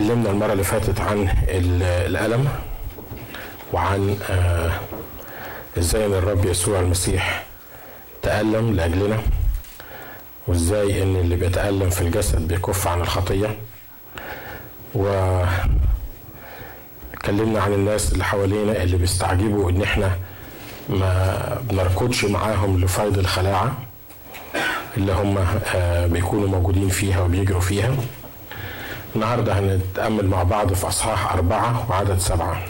اتكلمنا المرة اللي فاتت عن ال- الألم وعن آه، إزاي إن الرب يسوع المسيح تألم لأجلنا وإزاي إن اللي بيتألم في الجسد بيكف عن الخطية. و اتكلمنا عن الناس اللي حوالينا اللي بيستعجبوا إن إحنا ما بنركضش معاهم لفيض الخلاعة اللي هم آه، بيكونوا موجودين فيها وبيجروا فيها. النهاردة هنتأمل مع بعض في أصحاح أربعة وعدد سبعة.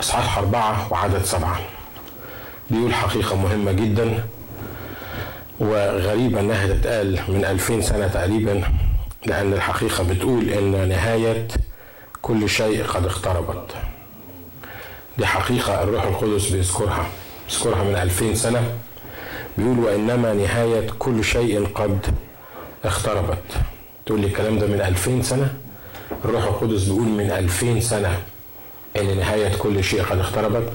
أصحاح أربعة وعدد سبعة. بيقول حقيقة مهمة جدا وغريبة إنها تتقال من ألفين سنة تقريبا لأن الحقيقة بتقول إن نهاية كل شيء قد اقتربت. دي حقيقة الروح القدس بيذكرها بيذكرها من ألفين سنة. بيقول وإنما نهاية كل شيء قد اقتربت. تقول لي الكلام ده من ألفين سنة الروح القدس بيقول من ألفين سنة إن نهاية كل شيء قد اقتربت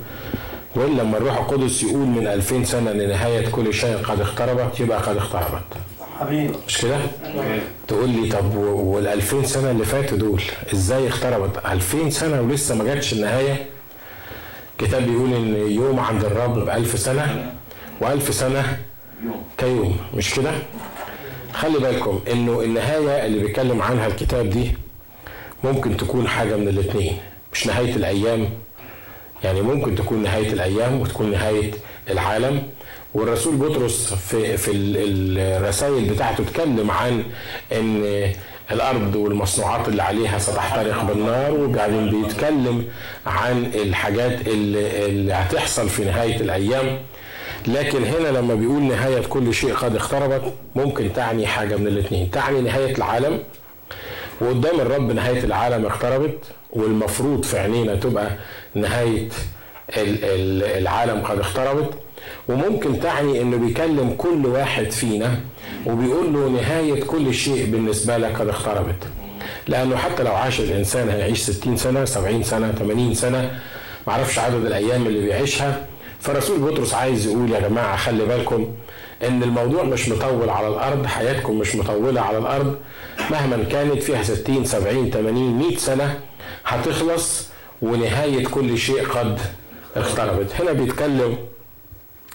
وإلا لما الروح القدس يقول من ألفين سنة إن نهاية كل شيء قد اقتربت يبقى قد اقتربت حبيبي مش كده؟ تقول لي طب وال 2000 سنة اللي فاتوا دول إزاي اقتربت؟ 2000 سنة ولسه ما جاتش النهاية الكتاب بيقول إن يوم عند الرب بألف سنة وألف سنة كيوم مش كده؟ خلي بالكم إنه النهاية اللي بيتكلم عنها الكتاب دي ممكن تكون حاجة من الاتنين مش نهاية الأيام. يعني ممكن تكون نهاية الأيام وتكون نهاية العالم. والرسول بطرس في في ال- الرسائل بتاعته اتكلم عن إن الأرض والمصنوعات اللي عليها ستحترق بالنار وبعدين بيتكلم عن الحاجات اللي, اللي هتحصل في نهاية الأيام. لكن هنا لما بيقول نهاية كل شيء قد اقتربت ممكن تعني حاجة من الاثنين تعني نهاية العالم وقدام الرب نهاية العالم اقتربت والمفروض في عينينا تبقى ال- العالم قد اقتربت. وممكن تعني إنه بيكلم كل واحد فينا وبيقول له نهاية كل شيء بالنسبة لك قد اقتربت. لأنه حتى لو عاش الإنسان هيعيش 60 سنة 70 سنة 80 سنة معرفش عدد الأيام اللي بيعيشها فرسول بطرس عايز يقول يا جماعة خلي بالكم إن الموضوع مش مطول على الأرض حياتكم مش مطولة على الأرض. مهما كانت فيها 60 70 80 100 سنة هتخلص ونهاية كل شيء قد اقتربت. هنا بيتكلم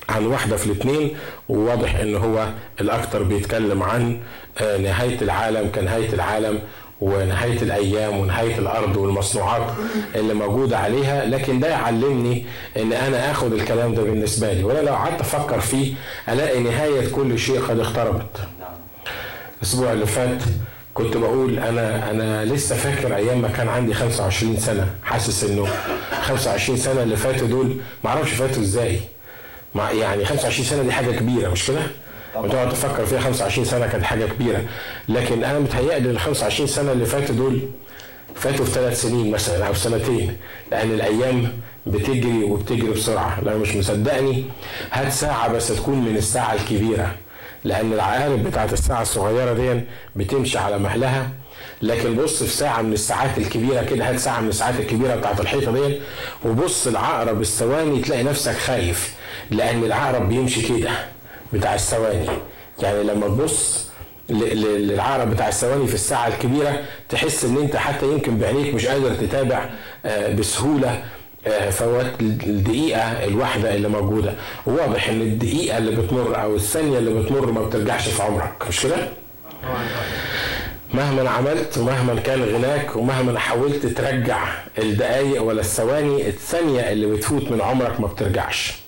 عن واحدة في الاثنين وواضح إن هو الاكثر بيتكلم عن آه، نهاية العالم كنهاية العالم ونهاية الأيام ونهاية الأرض والمصنوعات اللي موجودة عليها لكن ده يعلمني إن أنا آخد الكلام ده بالنسبة لي. وأنا لو قعدت أفكر فيه ألاقي نهاية كل شيء قد اقتربت الأسبوع اللي فات كنت بقول أنا أنا لسه فاكر أيام ما كان عندي 25 سنة. حاسس إنه 25 سنة اللي فاتوا دول ما أعرفش فاتوا إزاي. مع يعني 25 سنة دي حاجة كبيرة مش كده؟ وتقعد تفكر فيها 25 سنة كانت حاجة كبيرة. لكن أنا متهيألي ال 25 سنة اللي فاتوا دول فاتوا في ثلاث سنين مثلا أو سنتين لأن الأيام بتجري وبتجري بسرعة. لو مش مصدقني هات ساعه بس تكون من الساعة الكبيرة لأن العقارب بتاعت الساعة الصغيرة دي بتمشي على مهلها لكن بص في ساعة من الساعات الكبيرة كده هات ساعة من الساعات الكبيرة بتاعت الحيطة دي وبص العقرب الثواني تلاقي نفسك خايف لأن العقرب بيمشي كده. بتاع الثواني. يعني لما تبص للعقرب بتاع الثواني في الساعة الكبيرة تحس إن أنت حتى يمكن بعينيك مش قادر تتابع آه، بسهولة آه، فوات الدقيقة الواحدة اللي موجودة. واضح إن الدقيقة اللي بتمر أو الثانية اللي بتمر ما بترجعش في عمرك. مش كده؟ مهما عملت ومهما كان غناك ومهما حاولت ترجع الدقايق ولا الثواني الثانية اللي بتفوت من عمرك ما بترجعش.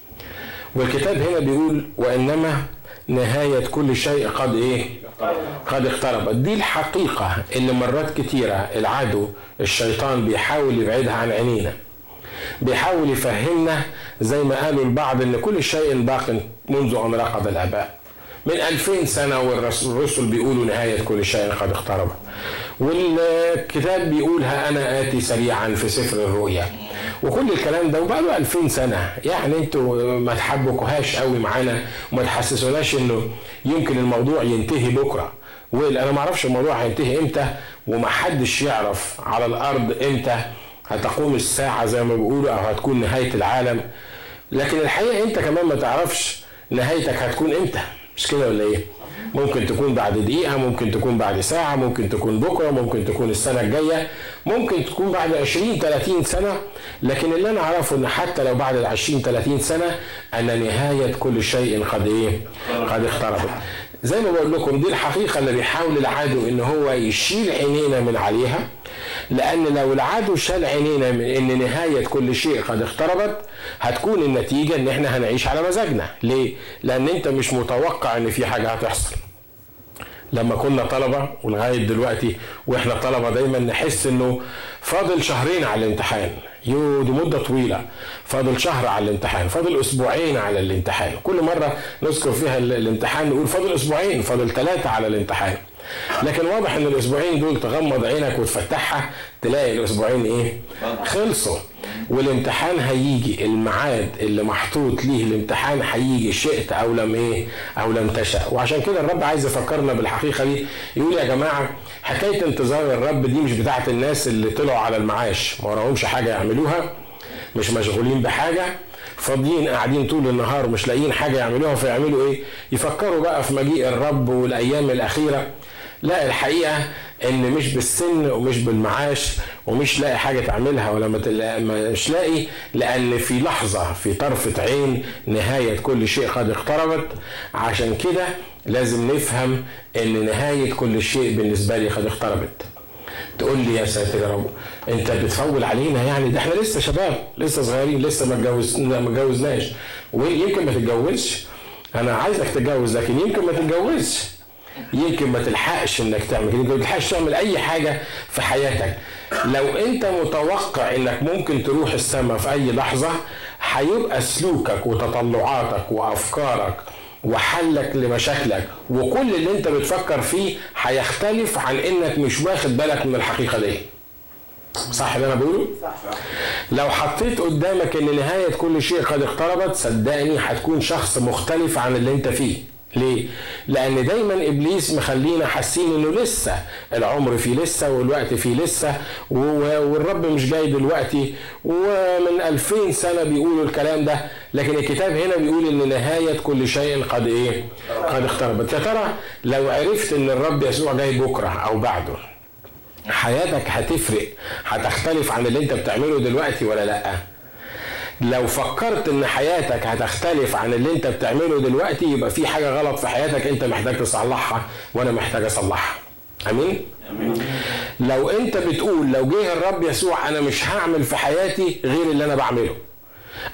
والكتاب هنا بيقول وإنما نهاية كل شيء قد إيه؟ قد اقتربت دي الحقيقة اللي مرات كتيرة العدو الشيطان بيحاول يبعدها عن عينينا. بيحاول يفهمنا زي ما قالوا البعض إن كل شيء باق منذ أن رقد الآباء. من ألفين سنة والرسل بيقولوا نهاية كل شيء قد اقترب. والكتاب بيقول ها أنا آتي سريعا في سفر الرؤيا. وكل الكلام ده وبقى له 2000 سنة. يعني أنتوا ما تحبكوهاش قوي معانا وما تحسسوناش إنه يمكن الموضوع ينتهي بكرة. وأنا ما أعرفش الموضوع هينتهي إمتى ومحدش يعرف على الأرض إمتى هتقوم الساعة زي ما بيقولوا أو هتكون نهاية العالم. لكن الحقيقة أنت كمان ما تعرفش نهايتك هتكون إمتى. مش كده ولا إيه ممكن تكون بعد دقيقة ممكن تكون بعد ساعة ممكن تكون بكرة ممكن تكون السنة الجاية ممكن تكون بعد 20 30 سنة لكن اللي أنا أعرفه إن حتى لو بعد 20 30 سنة أن نهاية كل شيء قد إيه؟ قد اقتربت. زي ما بقول لكم دي الحقيقة اللي بيحاول العدو إن هو يشيل عينينا من عليها لأن لو العدو شال عينينا من إن نهاية كل شيء قد اقتربت هتكون النتيجة إن إحنا هنعيش على مزاجنا، ليه؟ لأن أنت مش متوقع إن في حاجة هتحصل. لما كنا طلبة ولغاية دلوقتي وإحنا طلبة دايما نحس إنه فاضل شهرين على الامتحان. يو دي مدة طويلة. فاضل شهر على الامتحان فاضل أسبوعين على الامتحان. كل مرة نذكر فيها الامتحان نقول فاضل أسبوعين فاضل ثلاثة على الامتحان. لكن واضح إن الأسبوعين دول تغمض عينك وتفتحها تلاقي الأسبوعين إيه؟ خلصوا. والامتحان هيجي الميعاد اللي محطوط ليه الامتحان هيجي شئت أو لم إيه؟ أو لم تشأ. وعشان كده الرب عايز يفكرنا بالحقيقة دي. يقول يا جماعة حكاية انتظار الرب دي مش بتاعت الناس اللي طلعوا على المعاش. ما وراهمش حاجة يعملوها مش مشغولين بحاجة فاضيين قاعدين طول النهار مش لاقيين حاجة يعملوها فيعملوا إيه؟ يفكروا بقى في مجيء الرب والأيام الأخيرة. لا الحقيقة إن مش بالسن ومش بالمعاش ومش لاقي حاجة تعملها ولا مش لاقي لأن في لحظة في طرفة عين نهاية كل شيء قد اقتربت. عشان كده لازم نفهم إن نهاية كل شيء بالنسبة لي قد اقتربت. تقول لي يا ساتر يا رب أنت بتفول علينا يعني؟ ده إحنا لسه شباب لسه صغيرين لسه ما اتجوز ما اتجوزناش. ويمكن ما تتجوزش. أنا عايزك تتجوز لكن يمكن ما تتجوزش. يمكن ما تلحقش إنك تعمل كده. ما تلحقش تعمل أي حاجة في حياتك. لو أنت متوقع إنك ممكن تروح السماء في أي لحظة هيبقى سلوكك وتطلعاتك وأفكارك وحلك لمشاكلك وكل اللي أنت بتفكر فيه هيختلف عن إنك مش واخد بالك من الحقيقة دي. صح اللي أنا بقوله؟ صح لو حطيت قدامك إن نهاية كل شيء قد اقتربت صدقني هتكون شخص مختلف عن اللي أنت فيه. ليه؟ لأن دايما إبليس مخلينا حاسين إنه لسه العمر فيه لسه والوقت فيه لسه والرب مش جاي دلوقتي ومن ألفين سنة بيقولوا الكلام ده لكن الكتاب هنا بيقول إن نهاية كل شيء قد إيه؟ قد اقتربت يا ترى لو عرفت إن الرب يسوع جاي بكرة أو بعده حياتك هتفرق هتختلف عن اللي أنت بتعمله دلوقتي ولا لأ؟ لو فكرت إن حياتك هتختلف عن اللي أنت بتعمله دلوقتي يبقى في حاجة غلط في حياتك أنت محتاج تصلحها وأنا محتاج أصلحها. آمين؟ امين لو أنت بتقول لو جه الرب يسوع أنا مش هعمل في حياتي غير اللي أنا بعمله.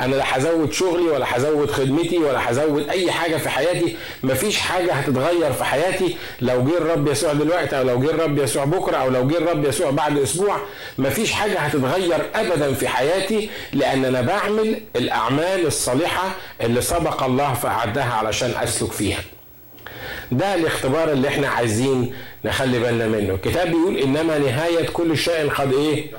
أنا لا هزود شغلي ولا هزود خدمتي ولا هزود أي حاجة في حياتي. مفيش حاجة هتتغير في حياتي. لو جه الرب يسوع دلوقتي أو لو جه الرب يسوع بكرة أو لو جه الرب يسوع بعد أسبوع مفيش حاجة هتتغير ابدا في حياتي لأن أنا بعمل الأعمال الصالحة اللي سبق الله فأعدها علشان أسلك فيها. ده الاختبار اللي إحنا عايزين نخلي بالنا منه. الكتاب بيقول إنما نهاية كل شيء قد إيه؟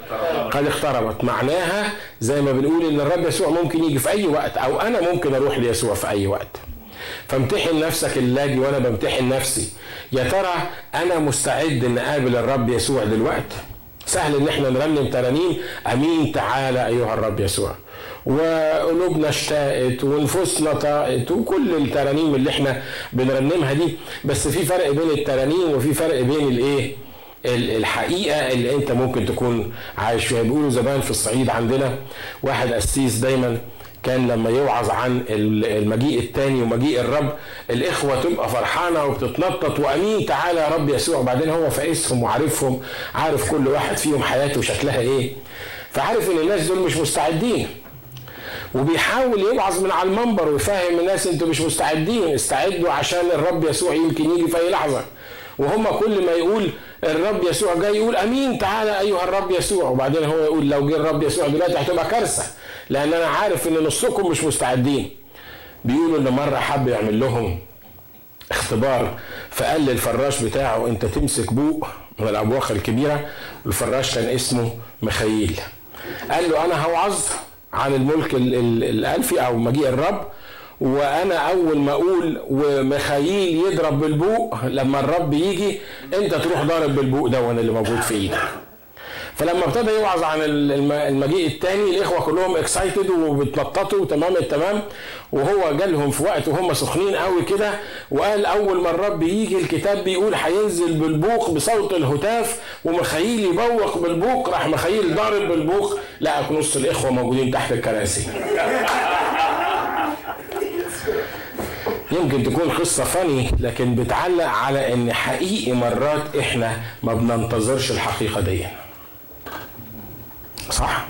قد اقتربت. معناها زي ما بنقول إن الرب يسوع ممكن يجي في أي وقت أو أنا ممكن أروح ليسوع في أي وقت. فامتحن نفسك اللاجي وأنا بمتحن نفسي. يا ترى أنا مستعد إن أقابل الرب يسوع دلوقتي؟ سهل إن إحنا نرنم ترانيم أمين تعالى أيها الرب يسوع. وقلوبنا اشتاقت ونفوسنا طاقت وكل الترانيم اللي إحنا بنرنمها دي. بس في فرق بين الترانيم وفي فرق بين الايه؟ الحقيقة اللي انت ممكن تكون عايش فيها. بيقولوا زمان في الصعيد عندنا واحد قسيس دايما كان لما يوعظ عن المجيء الثاني ومجيء الرب الإخوة تبقى فرحانة وبتتنطط وأمين تعالى يا رب يسوع. وبعدين هو فايسهم وعارفهم عارف كل واحد فيهم حياته شكلها إيه. فعارف إن الناس دول مش مستعدين. وبيحاول يوعظ من على المنبر ويفهم الناس أنتوا مش مستعدين استعدوا عشان الرب يسوع يمكن يجي في أي لحظة. وهم كل ما يقول الرب يسوع جاي يقول أمين تعالى أيها الرب يسوع. وبعدين هو يقول لو جه الرب يسوع دلوقتي هتبقى كارثة لأن أنا عارف إن نصكم مش مستعدين. بيقولوا إن مرة حب يعمل لهم اختبار فقال للفراش بتاعه أنت تمسك بوق من الأبواق الكبيرة. الفراش كان اسمه مخيل قال له أنا هوعظ عن الملك الألفي أو مجيء الرب وأنا أول ما أقول ومخايل يضرب بالبوق لما الرب يجي أنت تروح ضارب بالبوق ده اللي موجود في إيدك. فلما ابتدى يوعظ عن المجيء الثاني الإخوة كلهم اكسايتد وبتنططوا وتمام التمام. وهو جالهم في وقت وهم سخنين قوي كده وقال أول ما الرب يجي الكتاب بيقول هينزل بالبوق بصوت الهتاف ومخايل يبوق بالبوق راح مخايل ضارب بالبوق لقى نص الإخوة موجودين تحت الكراسي. يمكن تكون قصة فني لكن بتعلق على إن حقيقي مرات إحنا ما بننتظرش الحقيقة دي. صح؟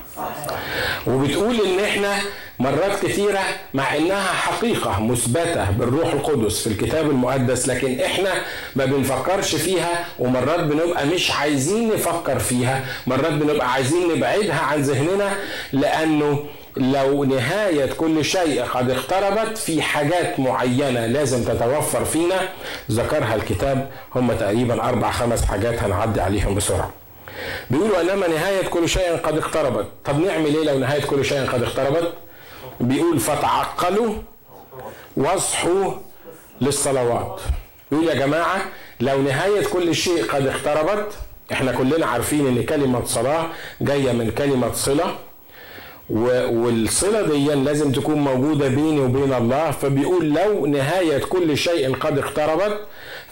وبتقول إن إحنا مرات كثيرة مع إنها حقيقة مثبتة بالروح القدس في الكتاب المقدس لكن إحنا ما بنفكرش فيها ومرات بنبقى مش عايزين نفكر فيها مرات بنبقى عايزين نبعدها عن ذهننا لأنه لو نهاية كل شيء قد اقتربت في حاجات معينة لازم تتوفر فينا ذكرها الكتاب هم تقريبا أربع خمس حاجات هنعدي عليهم بسرعة. بيقولوا انما نهاية كل شيء قد اقتربت. طب نعمل إيه لو نهاية كل شيء قد اقتربت؟ بيقول فتعقلوا واصحوا للصلوات. يقول يا جماعة لو نهاية كل شيء قد اقتربت إحنا كلنا عارفين إن كلمة صلاة جاية من كلمة صلة والصلة دي لازم تكون موجودة بيني وبين الله. فبيقول لو نهاية كل شيء قد اقتربت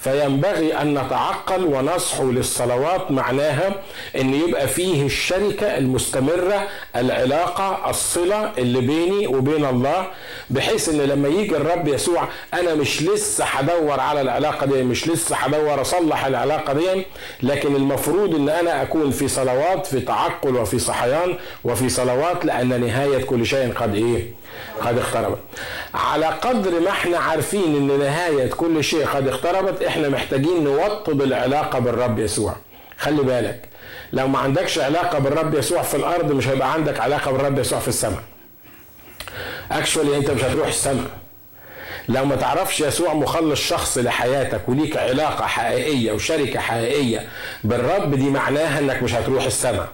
فينبغي أن نتعقل ونصحو للصلوات معناها إن يبقى فيه الشركة المستمرة العلاقة الصلة اللي بيني وبين الله بحيث إن لما يجي الرب يسوع أنا مش لسه هدور على العلاقة دي مش لسه هدور أصلح العلاقة دي لكن المفروض إن أنا أكون في صلوات في تعقل وفي صحيان وفي صلوات لأن نهاية كل شيء قد إيه؟ قد اقتربت. على قدر ما إحنا عارفين إن نهاية كل شيء قد اقتربت إحنا محتاجين نوطد العلاقة بالرب يسوع. خلي بالك لو ما عندكش علاقة بالرب يسوع في الأرض مش هيبقى عندك علاقة بالرب يسوع في السماء. اكشولي أنت مش هتروح السماء. لو ما تعرفش يسوع مخلص شخص لحياتك وليك علاقة حقيقية وشركة حقيقية بالرب دي معناها إنك مش هتروح السماء.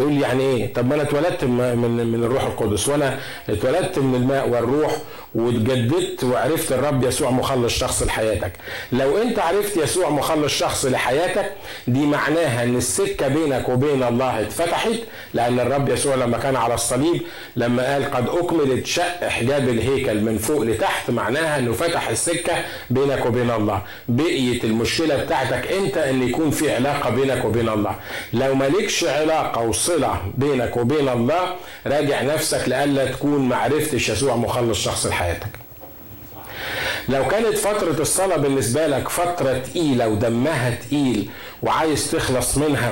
تقول لي يعني إيه؟ طب ما أنا اتولدت من من الروح القدس وأنا اتولدت من الماء والروح واتجددت وعرفت الرب يسوع مخلص شخص لحياتك. لو انت عرفت يسوع مخلص شخص لحياتك دي معناها إن السكة بينك وبين الله اتفتحت لأن الرب يسوع لما كان على الصليب لما قال قد أكملت شق حجاب الهيكل من فوق لتحت معناها إنه فتح السكة بينك وبين الله. بقيت المشكلة بتاعتك أنت إن يكون في علاقة بينك وبين الله. لو مالكش علاقة وصلة بينك وبين الله راجع نفسك لألا تكون معرفتش يسوع مخلص شخص لحياتك لو كانت فترة الصلاة بالنسبة لك فترة تقيلة ودمها تقيل وعايز تخلص منها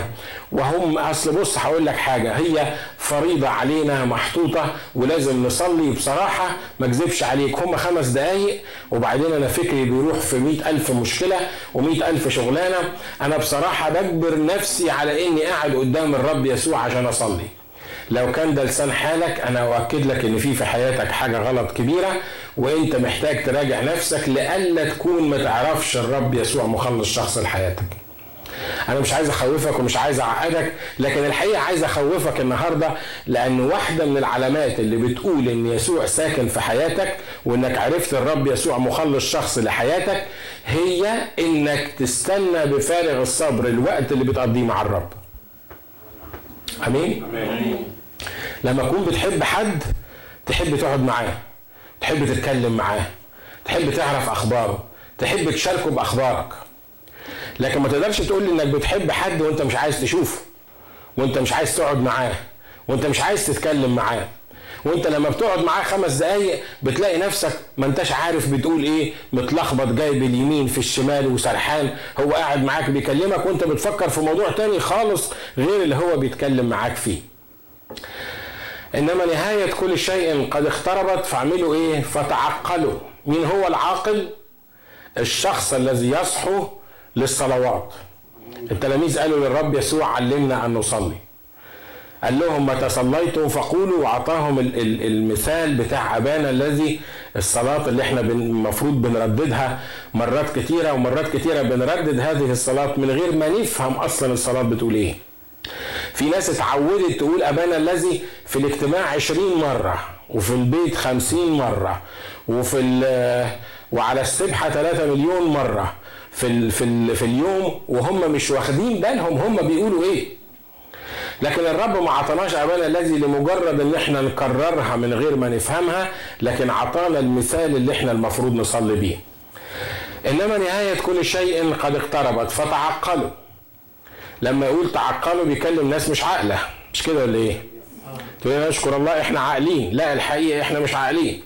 وهم أصل بص هقول لك حاجة هي فريضة علينا محطوطة ولازم نصلي بصراحة ما أكذبش عليك هم خمس دقايق وبعدين أنا فكري بيروح في مئة ألف مشكلة ومئة ألف شغلانة أنا بصراحة بجبر نفسي على إني قاعد قدام الرب يسوع عشان أصلي. لو كان ده لسان حالك أنا أؤكد لك إن في في حياتك حاجة غلط كبيرة وإنت محتاج تراجع نفسك لئلا تكون ما تعرفش الرب يسوع مخلص شخص لحياتك. أنا مش عايز أخوفك ومش عايز أعقدك لكن الحقيقة عايز أخوفك النهارده لأن واحدة من العلامات اللي بتقول إن يسوع ساكن في حياتك وإنك عرفت الرب يسوع مخلص شخص لحياتك هي إنك تستنى بفارغ الصبر الوقت اللي بتقضيه مع الرب. آمين, أمين. لما تكون بتحب حد تحب تقعد معاه تحب تتكلم معاه تحب تعرف أخباره تحب تشاركه بأخبارك. لكن ما تقدرش تقول لي إنك بتحب حد وأنت مش عايز تشوفه وأنت مش عايز تقعد معاه وأنت مش عايز تتكلم معاه. وأنت لما بتقعد معاه خمس دقايق بتلاقي نفسك ما أنتش عارف بتقول إيه متلخبط جايب اليمين في الشمال وسرحان هو قاعد معاك بيكلمك وأنت بتفكر في موضوع تاني خالص غير اللي هو بيتكلم معاك فيه. إنما نهاية كل شيء قد اقتربت فاعملوا إيه؟ فتعقلوا. مين هو العاقل؟ الشخص الذي يصحو للصلوات. التلاميذ قالوا للرب يسوع علمنا أن نصلي. قال لهم متى صليتم؟ فقولوا وأعطاهم المثال بتاع أبانا الذي الصلاة اللي إحنا المفروض بنرددها مرات كتيرة ومرات كتيرة بنردد هذه الصلاة من غير ما نفهم أصلا الصلاة بتقول إيه. في ناس اتعودت تقول أبانا الذي في الاجتماع عشرين مرة وفي البيت خمسين مرة وفي وعلى السبحة ثلاثة مليون مرة. في ال في ال في اليوم وهم مش واخدين بالهم هم بيقولوا إيه؟ لكن الرب ما عطاناش ابانا الذي لمجرد إن إحنا نكررها من غير ما نفهمها لكن عطانا المثال اللي إحنا المفروض نصلي بيه. إنما نهاية كل شيء قد اقتربت فتعقلوا. لما يقول تعقلوا بيكلم ناس مش عاقلة. مش كده ولا إيه؟ تقول نشكر الله إحنا عاقلين. لا الحقيقة إحنا مش عاقلين.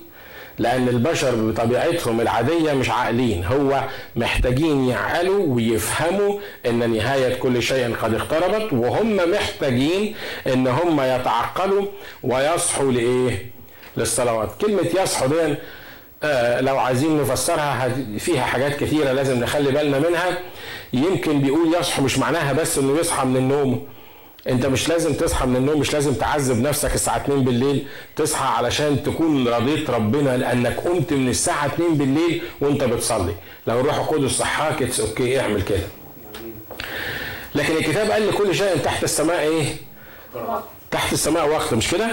لأن البشر بطبيعتهم العادية مش عاقلين. هو محتاجين يعقلوا ويفهموا إن نهاية كل شيء قد اقتربت وهم محتاجين إن هم يتعقلوا ويصحوا لإيه؟ للصلوات. كلمة يصحوا دي آه لو عايزين نفسرها فيها حاجات كثيرة لازم نخلي بالنا منها. يمكن بيقول يصحوا مش معناها بس إنه يصحى من النوم. أنت مش لازم تصحى من النوم مش لازم تعذب نفسك الساعة 2 بالليل. تصحى علشان تكون رضيت ربنا لأنك قمت من الساعة 2 بالليل وأنت بتصلي. لو الروح القدس صحاك it's okay اعمل كده. لكن الكتاب قال لكل شيء تحت السماء إيه؟ تحت السماء وقت مش كده؟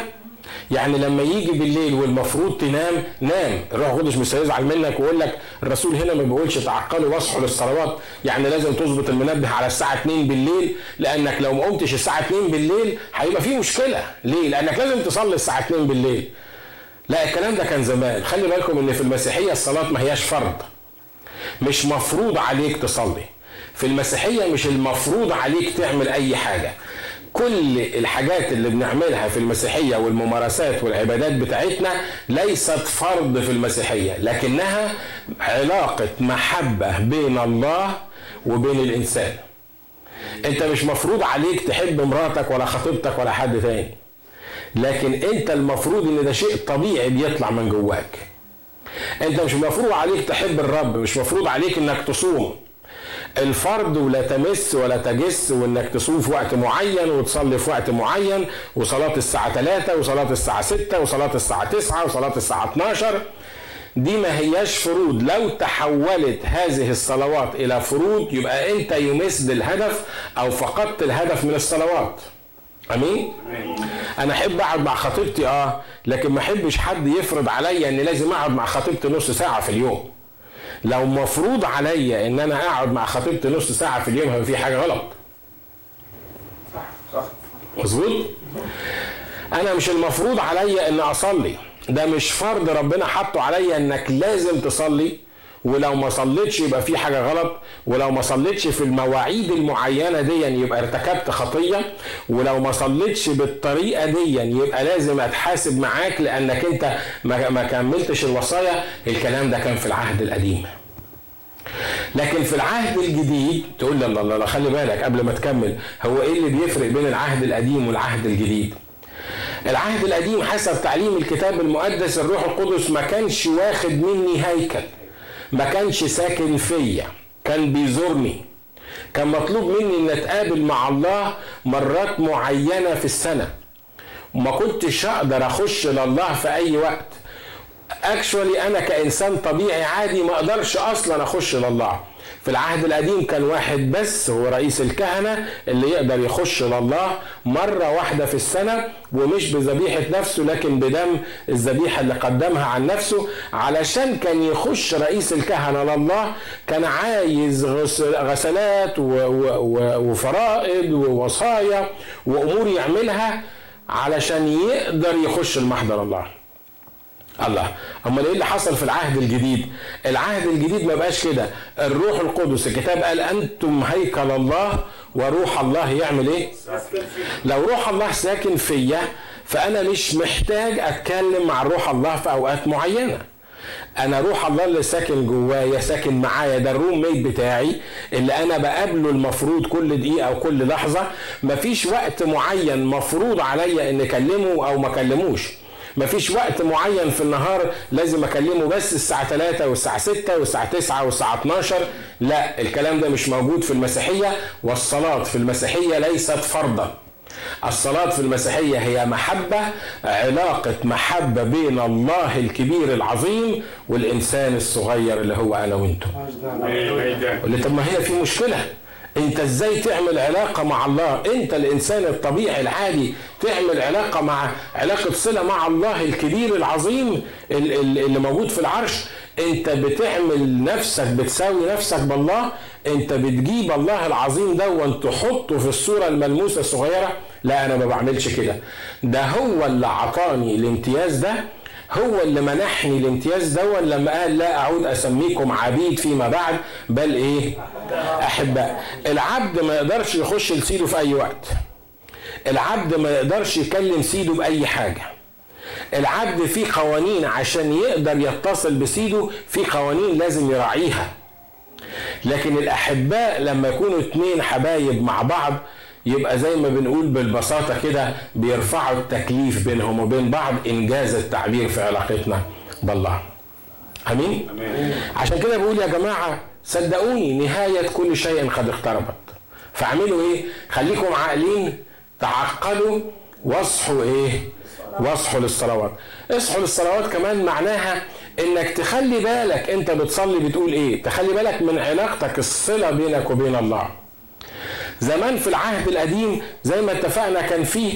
يعني لما يجي بالليل والمفروض تنام نام. الروح القدس مش هيزعل منك ويقول لك الرسول هنا ما بيقولش تعقلوا واصحوا للصلوات. يعني لازم تظبط المنبه على الساعة 2 بالليل لأنك لو ما قمتش الساعة 2 بالليل هيبقى في مشكلة. ليه؟ لأنك لازم تصلي الساعة 2 بالليل. لا الكلام ده كان زمان. خلي بالكم إن في المسيحية الصلاة ما هياش فرض. مش مفروض عليك تصلي. في المسيحية مش المفروض عليك تعمل أي حاجة. كل الحاجات اللي بنعملها في المسيحية والممارسات والعبادات بتاعتنا ليست فرض في المسيحية لكنها علاقة محبة بين الله وبين الإنسان. أنت مش مفروض عليك تحب مراتك ولا خطيبتك ولا حد تاني لكن أنت المفروض إن ده شيء طبيعي بيطلع من جواك. أنت مش مفروض عليك تحب الرب مش مفروض عليك إنك تصوم. الفرض ولا تمس ولا تجس وإنك تصوم في وقت معين وتصلي في وقت معين وصلاة الساعة 3 وصلاة الساعة 6 وصلاة الساعة 9 وصلاة الساعة 12 دي ما هياش فروض. لو تحولت هذه الصلوات إلى فروض يبقى أنت يمس الهدف أو فقدت الهدف من الصلوات. أمين؟ أنا أحب أقعد مع خطيبتي آه لكن ما أحبش حد يفرض عليا ان لازم أقعد مع خطيبتي نص ساعة في اليوم. لو مفروض عليا إن أنا أقعد مع خطيبتي نص ساعة في اليوم هيبقى في حاجة غلط. صح صح مظبوط؟ أنا مش المفروض عليا إن أصلي. ده مش فرض ربنا حطه عليا إنك لازم تصلي. ولو ما صليتش يبقى في حاجة غلط ولو ما صليتش في المواعيد المعينة دي يبقى ارتكبت خطية ولو ما صليتش بالطريقة دي يبقى لازم أتحاسب معاك لأنك أنت ما كملتش الوصايا. الكلام ده كان في العهد القديم. لكن في العهد الجديد تقول لي الله الله خلي بالك قبل ما تكمل هو إيه اللي بيفرق بين العهد القديم والعهد الجديد؟ العهد القديم حسب تعليم الكتاب المقدس الروح القدس ما كانش واخد مني هيكل. ما كانش ساكن فيا كان بيزورني. كان مطلوب مني إن أتقابل مع الله مرات معينة في السنة. وما كنتش أقدر أخش لله في أي وقت. اكشولي أنا كإنسان طبيعي عادي ما أقدرش أصلا أخش لله. في العهد القديم كان واحد بس هو رئيس الكهنة اللي يقدر يخش لله مرة واحدة في السنة ومش بذبيحة نفسه لكن بدم الذبيحة اللي قدمها عن نفسه علشان كان يخش رئيس الكهنة لله كان عايز غسلات وفرائض ووصايا وأمور يعملها علشان يقدر يخش المحضر الله. الله. أمال إيه اللي حصل في العهد الجديد؟ العهد الجديد ما بقاش كده. الروح القدس الكتاب قال أنتم هيكل الله وروح الله يعمل إيه؟ لو روح الله ساكن فيا فأنا مش محتاج أتكلم مع روح الله في أوقات معينة. أنا روح الله اللي ساكن جوايا ساكن معايا ده الروم ميت بتاعي اللي أنا بقابله المفروض كل دقيقة أو كل لحظة. مفيش وقت معين مفروض عليا إن أكلمه أو ما أكلموش. مفيش وقت معين في النهار لازم أكلمه بس الساعة 3 والساعة 6 والساعة 9 والساعة 12 لا الكلام ده مش موجود في المسيحية والصلاة في المسيحية ليست فرضا. الصلاة في المسيحية هي محبة علاقة محبة بين الله الكبير العظيم والإنسان الصغير اللي هو أنا وأنتم. اللي طب ما هي في مشكلة. انت إزاي تعمل علاقة مع الله؟ انت الانسان الطبيعي العادي تعمل علاقة مع علاقة صلة مع الله الكبير العظيم اللي موجود في العرش. انت بتعمل نفسك بتساوي نفسك بالله. انت بتجيب الله العظيم ده وانت تحطه في الصورة الملموسة الصغيرة. لا أنا ما بعملش كده. ده هو اللي عطاني الامتياز ده. هو اللي منحني الامتياز ده لما قال لا أعود أسميكم عبيد فيما بعد؟ بل إيه؟ أحباء. العبد ما يقدرش يخش لسيده في أي وقت. العبد ما يقدرش يكلم سيده بأي حاجة. العبد فيه قوانين عشان يقدر يتصل بسيده في قوانين لازم يراعيها. لكن الأحباء لما يكونوا اتنين حبايب مع بعض يبقى زي ما بنقول بالبساطة كده بيرفعوا التكليف بينهم وبين بعض إنجاز التعبير في علاقتنا بالله. آمين, أمين. عشان كده بقول يا جماعة صدقوني نهاية كل شيء قد اقتربت. فاعملوا إيه؟ خليكم عاقلين تعقلوا واصحوا إيه؟ واصحوا للصلوات. اصحوا للصلوات كمان معناها إنك تخلي بالك أنت بتصلي بتقول إيه؟ تخلي بالك من علاقتك الصلة بينك وبين الله. زمان في العهد القديم زي ما اتفقنا كان فيه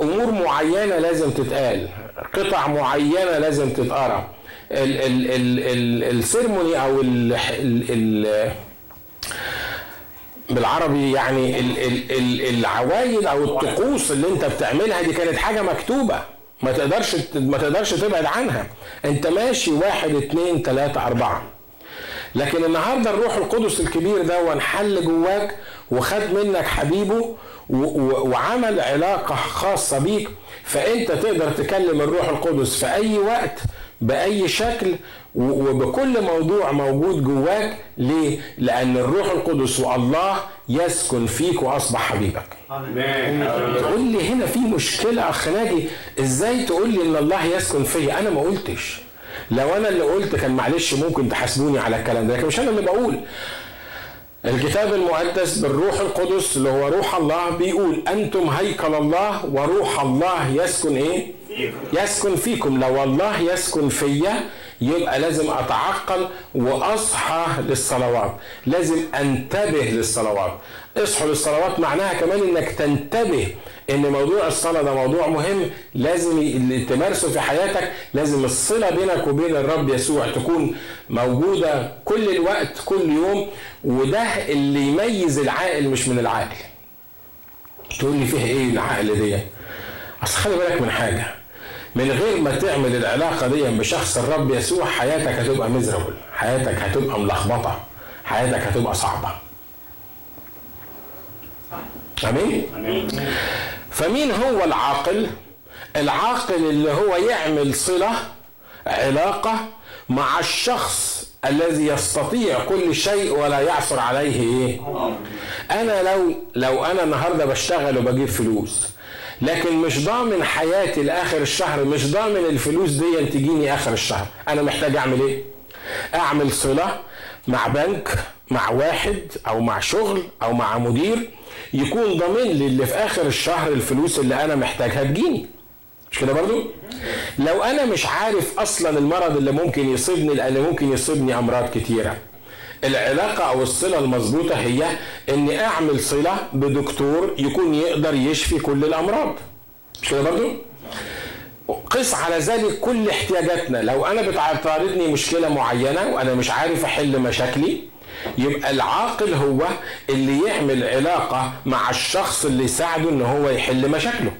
أمور معينة لازم تتقال قطع معينة لازم تتقرأ. السيرموني أو ال ال ال بالعربي يعني العوايد أو الطقوس اللي أنت بتعملها دي كانت حاجة مكتوبة ما تقدرش ما تقدرش تبعد عنها. أنت ماشي واحد اتنين تلاتة أربعة. لكن النهارده الروح القدس الكبير ده وانحل جواك وخد منك حبيبه وعمل علاقة خاصة بيك فأنت تقدر تكلم الروح القدس في أي وقت بأي شكل وبكل موضوع موجود جواك ليه؟ لأن الروح القدس والله يسكن فيك وأصبح حبيبك. تقول لي هنا في مشكلة أخ ناجي إزاي تقول لي إن الله يسكن فيا؟ أنا ما قلتش. لو أنا اللي قلت كان معلش ممكن تحاسبوني على الكلام ده لكن مش أنا اللي بقول. الكتاب المقدس بالروح القدس اللي هو روح الله بيقول أنتم هيكل الله وروح الله يسكن إيه؟ يسكن فيكم. لو الله يسكن فيا يبقى لازم أتعقل وأصحى للصلوات. لازم أنتبه للصلوات. اصحوا للصلوات معناها كمان إنك تنتبه إن موضوع الصلاة ده موضوع مهم. لازم اللي تمارسه في حياتك. لازم الصلة بينك وبين الرب يسوع تكون موجودة كل الوقت كل يوم. وده اللي يميز العاقل مش من العاقل. تقول لي فيها إيه العقل دي؟ أصل خلي بالك من حاجة. من غير ما تعمل العلاقة دي بشخص الرب يسوع حياتك هتبقى مزربل حياتك هتبقى ملخبطة. حياتك هتبقى صعبة. امين فمين هو العاقل؟ العاقل اللي هو يعمل صلة علاقة مع الشخص الذي يستطيع كل شيء ولا يعثر عليه إيه؟ أنا لو لو أنا النهارده بشتغل وبجيب فلوس لكن مش ضامن حياتي لآخر الشهر مش ضامن الفلوس دي تجيني آخر الشهر أنا محتاج أعمل إيه؟ أعمل صلة مع بنك مع واحد أو مع شغل أو مع مدير يكون ضامن لي اللي في آخر الشهر الفلوس اللي أنا محتاجها تجيني. مش كده برضو؟ لو أنا مش عارف أصلا المرض اللي ممكن يصيبني لأن ممكن يصيبني أمراض كتيرة. العلاقة أو الصلة المظبوطة هي إني أعمل صلة بدكتور يكون يقدر يشفي كل الأمراض. مش كده برضو؟ قس على ذلك كل احتياجاتنا. لو أنا بتعترضني مشكلة معينة وأنا مش عارف أحل مشاكلي يبقى العاقل هو اللي يعمل علاقة مع الشخص اللي يساعده إن هو يحل مشاكله.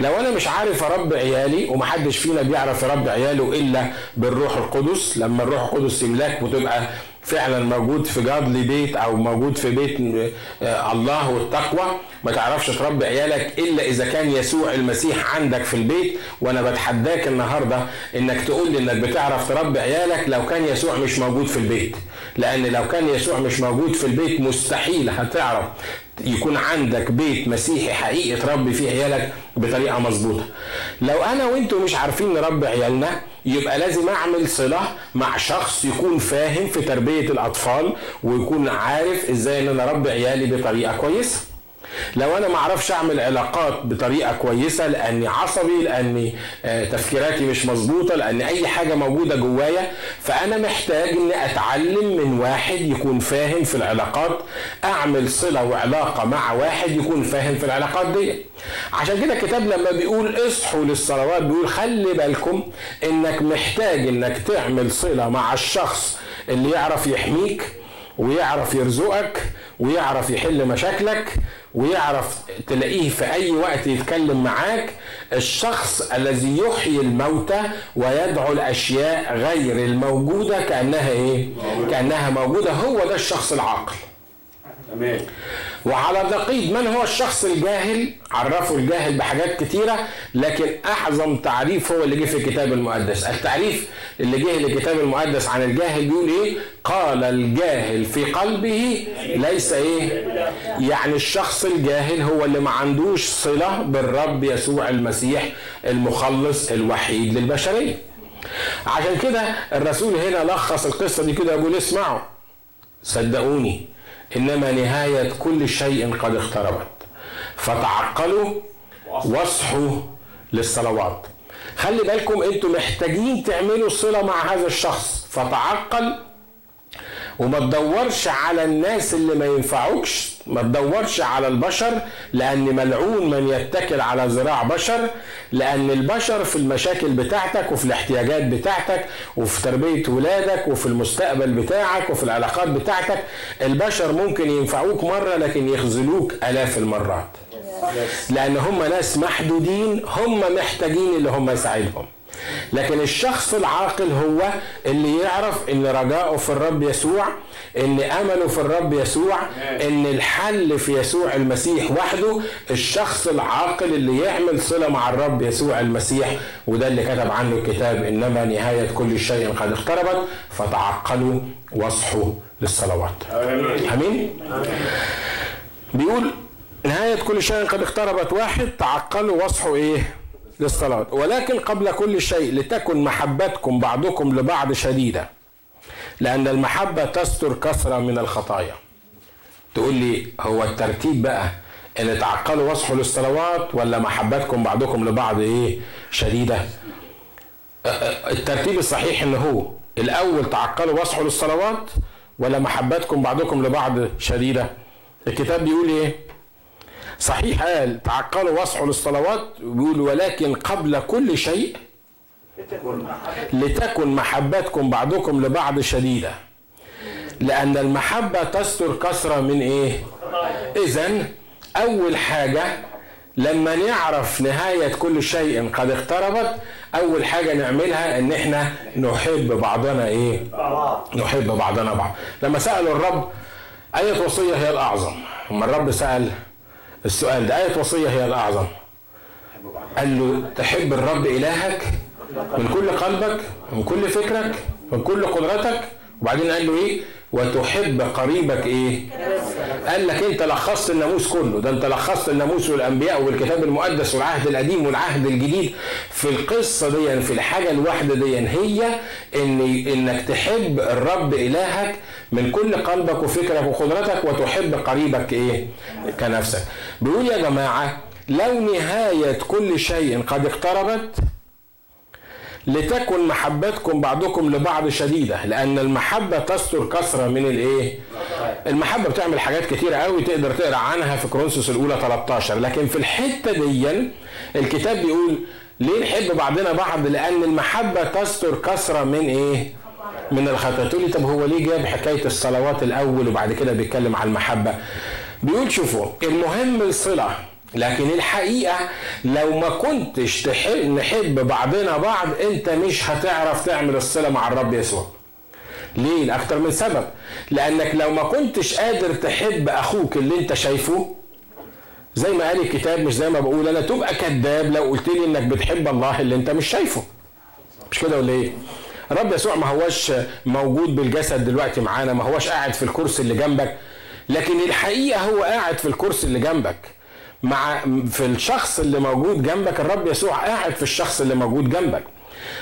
لو أنا مش عارف اربي عيالي ومحدش فينا بيعرف يربي عياله إلا بالروح القدس لما الروح القدس يملاك وتبقى فعلا موجود في جادلي بيت أو موجود في بيت آه، الله والتقوى. ما تعرفش تربي عيالك إلا إذا كان يسوع المسيح عندك في البيت. وأنا بتحداك النهارده إنك تقول لي إنك بتعرف تربي عيالك لو كان يسوع مش موجود في البيت. لأن لو كان يسوع مش موجود في البيت مستحيل هتعرف يكون عندك بيت مسيحي حقيقي تربي فيه عيالك بطريقة مظبوطة. لو أنا وأنتوا مش عارفين نربي عيالنا يبقى لازم أعمل صله مع شخص يكون فاهم في تربية الأطفال ويكون عارف إزاي إن أنا أربي عيالي بطريقة كويسة. لو أنا ما أعرفش أعمل علاقات بطريقة كويسة لأني عصبي لأني آه، تفكيراتي مش مظبوطة لأن أي حاجة موجودة جوايا فأنا محتاج إني أتعلم من واحد يكون فاهم في العلاقات أعمل صلة وعلاقة مع واحد يكون فاهم في العلاقات دي. عشان كده الكتاب لما بيقول اصحوا للصلوات بيقول خلي بالكم إنك محتاج إنك تعمل صلة مع الشخص اللي يعرف يحميك ويعرف يرزقك ويعرف يحل مشاكلك ويعرف تلاقيه في أي وقت يتكلم معاك. الشخص الذي يحيي الموتى ويدعو الأشياء غير الموجودة كأنها إيه؟ كأنها موجودة. هو ده الشخص العاقل. تمام. وعلى نقيض من هو الشخص الجاهل؟ عرفوا الجاهل بحاجات كتيرة لكن أعظم تعريف هو اللي جه في الكتاب المقدس. التعريف اللي جه للكتاب المقدس عن الجاهل بيقول إيه؟ قال الجاهل في قلبه ليس إيه؟ يعني الشخص الجاهل هو اللي ما عندوش صلة بالرب يسوع المسيح المخلص الوحيد للبشرية. عشان كده الرسول هنا لخص القصة دي كده يقول اسمعوا. صدقوني إنما نهاية كل شيء قد اقتربت. فتعقلوا واصحوا للصلوات. خلي بالكم أنتوا محتاجين تعملوا صلة مع هذا الشخص. فتعقل وما تدورش على الناس اللي ما ينفعوكش ما تدورش على البشر لأن ملعون من يتكل على ذراع بشر لأن البشر في المشاكل بتاعتك وفي الاحتياجات بتاعتك وفي تربية ولادك وفي المستقبل بتاعك وفي العلاقات بتاعتك البشر ممكن ينفعوك مرة لكن يخذلوك آلاف المرات. لأن هم ناس محدودين هم محتاجين اللي هم يساعدهم لكن الشخص العاقل هو اللي يعرف إن رجاؤه في الرب يسوع إن أمله في الرب يسوع إن الحل في يسوع المسيح وحده الشخص العاقل اللي يعمل صلة مع الرب يسوع المسيح. وده اللي كتب عنه الكتاب إنما نهاية كل شيء قد اقتربت فتعقلوا واصحوا للصلوات. آمين. بيقول نهاية كل شيء قد اقتربت. واحد تعقلوا واصحوا إيه؟ للصلاة. ولكن قبل كل شيء لتكن محبتكم بعضكم لبعض شديدة لأن المحبة تستر كثرة من الخطايا. تقول لي هو الترتيب بقى إن تعقلوا واصحوا للصلوات ولا محبتكم بعضكم لبعض إيه؟ شديدة؟ الترتيب الصحيح ان هو الأول تعقلوا واصحوا للصلوات ولا محبتكم بعضكم لبعض شديدة. الكتاب بيقول إيه؟ صحيح. قال تعقلوا واصحوا للصلوات بيقول ولكن قبل كل شيء لتكن محبتكم. بعضكم لبعض شديدة. لأن المحبة تستر كثرة من إيه؟ إذا أول حاجة لما نعرف نهاية كل شيء قد اقتربت أول حاجة نعملها إن إحنا نحب بعضنا إيه؟ نحب بعضنا بعض. لما سألوا الرب أية وصية هي الأعظم؟ لما الرب سأل السؤال ده آية وصية هي الأعظم قال له تحب الرب إلهك من كل قلبك من كل فكرك من كل قدرتك؟ وبعدين قال له إيه؟ وتحب قريبك إيه؟ قال لك أنت لخصت الناموس كله. ده أنت لخصت الناموس والأنبياء والكتاب المقدس والعهد القديم والعهد الجديد. في القصة دي في الحاجة الواحدة دي هي إن إنك تحب الرب إلهك من كل قلبك وفكرك وقدرتك وتحب قريبك إيه؟ كنفسك. بيقول يا جماعة لو نهاية كل شيء قد اقتربت لتكن محبتكم بعضكم لبعض شديدة لأن المحبة تستر كثرة من الإيه؟ المحبة بتعمل حاجات كتيرة قوي تقدر تقرأ عنها في كورنثوس الأولى 13 لكن في الحتة دي الكتاب بيقول ليه نحب بعضنا بعض؟ لأن المحبة تستر كثرة من إيه؟ من الخطايا تقول لي طب هو ليه جاب حكاية الصلوات الأول وبعد كده بيتكلم عن المحبة؟ بيقول شوفوا المهم الصلة. لكن الحقيقة لو ما كنتش تحب نحب بعضنا بعض انت مش هتعرف تعمل الصلة مع الرب يسوع. ليه؟ لأكتر من سبب. لأنك لو ما كنتش قادر تحب أخوك اللي انت شايفه زي ما قال الكتاب مش زي ما بقول أنا تبقى كذاب لو قلت لي إنك بتحب الله اللي انت مش شايفه. مش كده ولا إيه؟ الرب يسوع ما هوش موجود بالجسد دلوقتي معانا ما هوش قاعد في الكرسي اللي جنبك لكن الحقيقة هو قاعد في الكرسي اللي جنبك. مع في الشخص اللي موجود جنبك الرب يسوع قاعد في الشخص اللي موجود جنبك.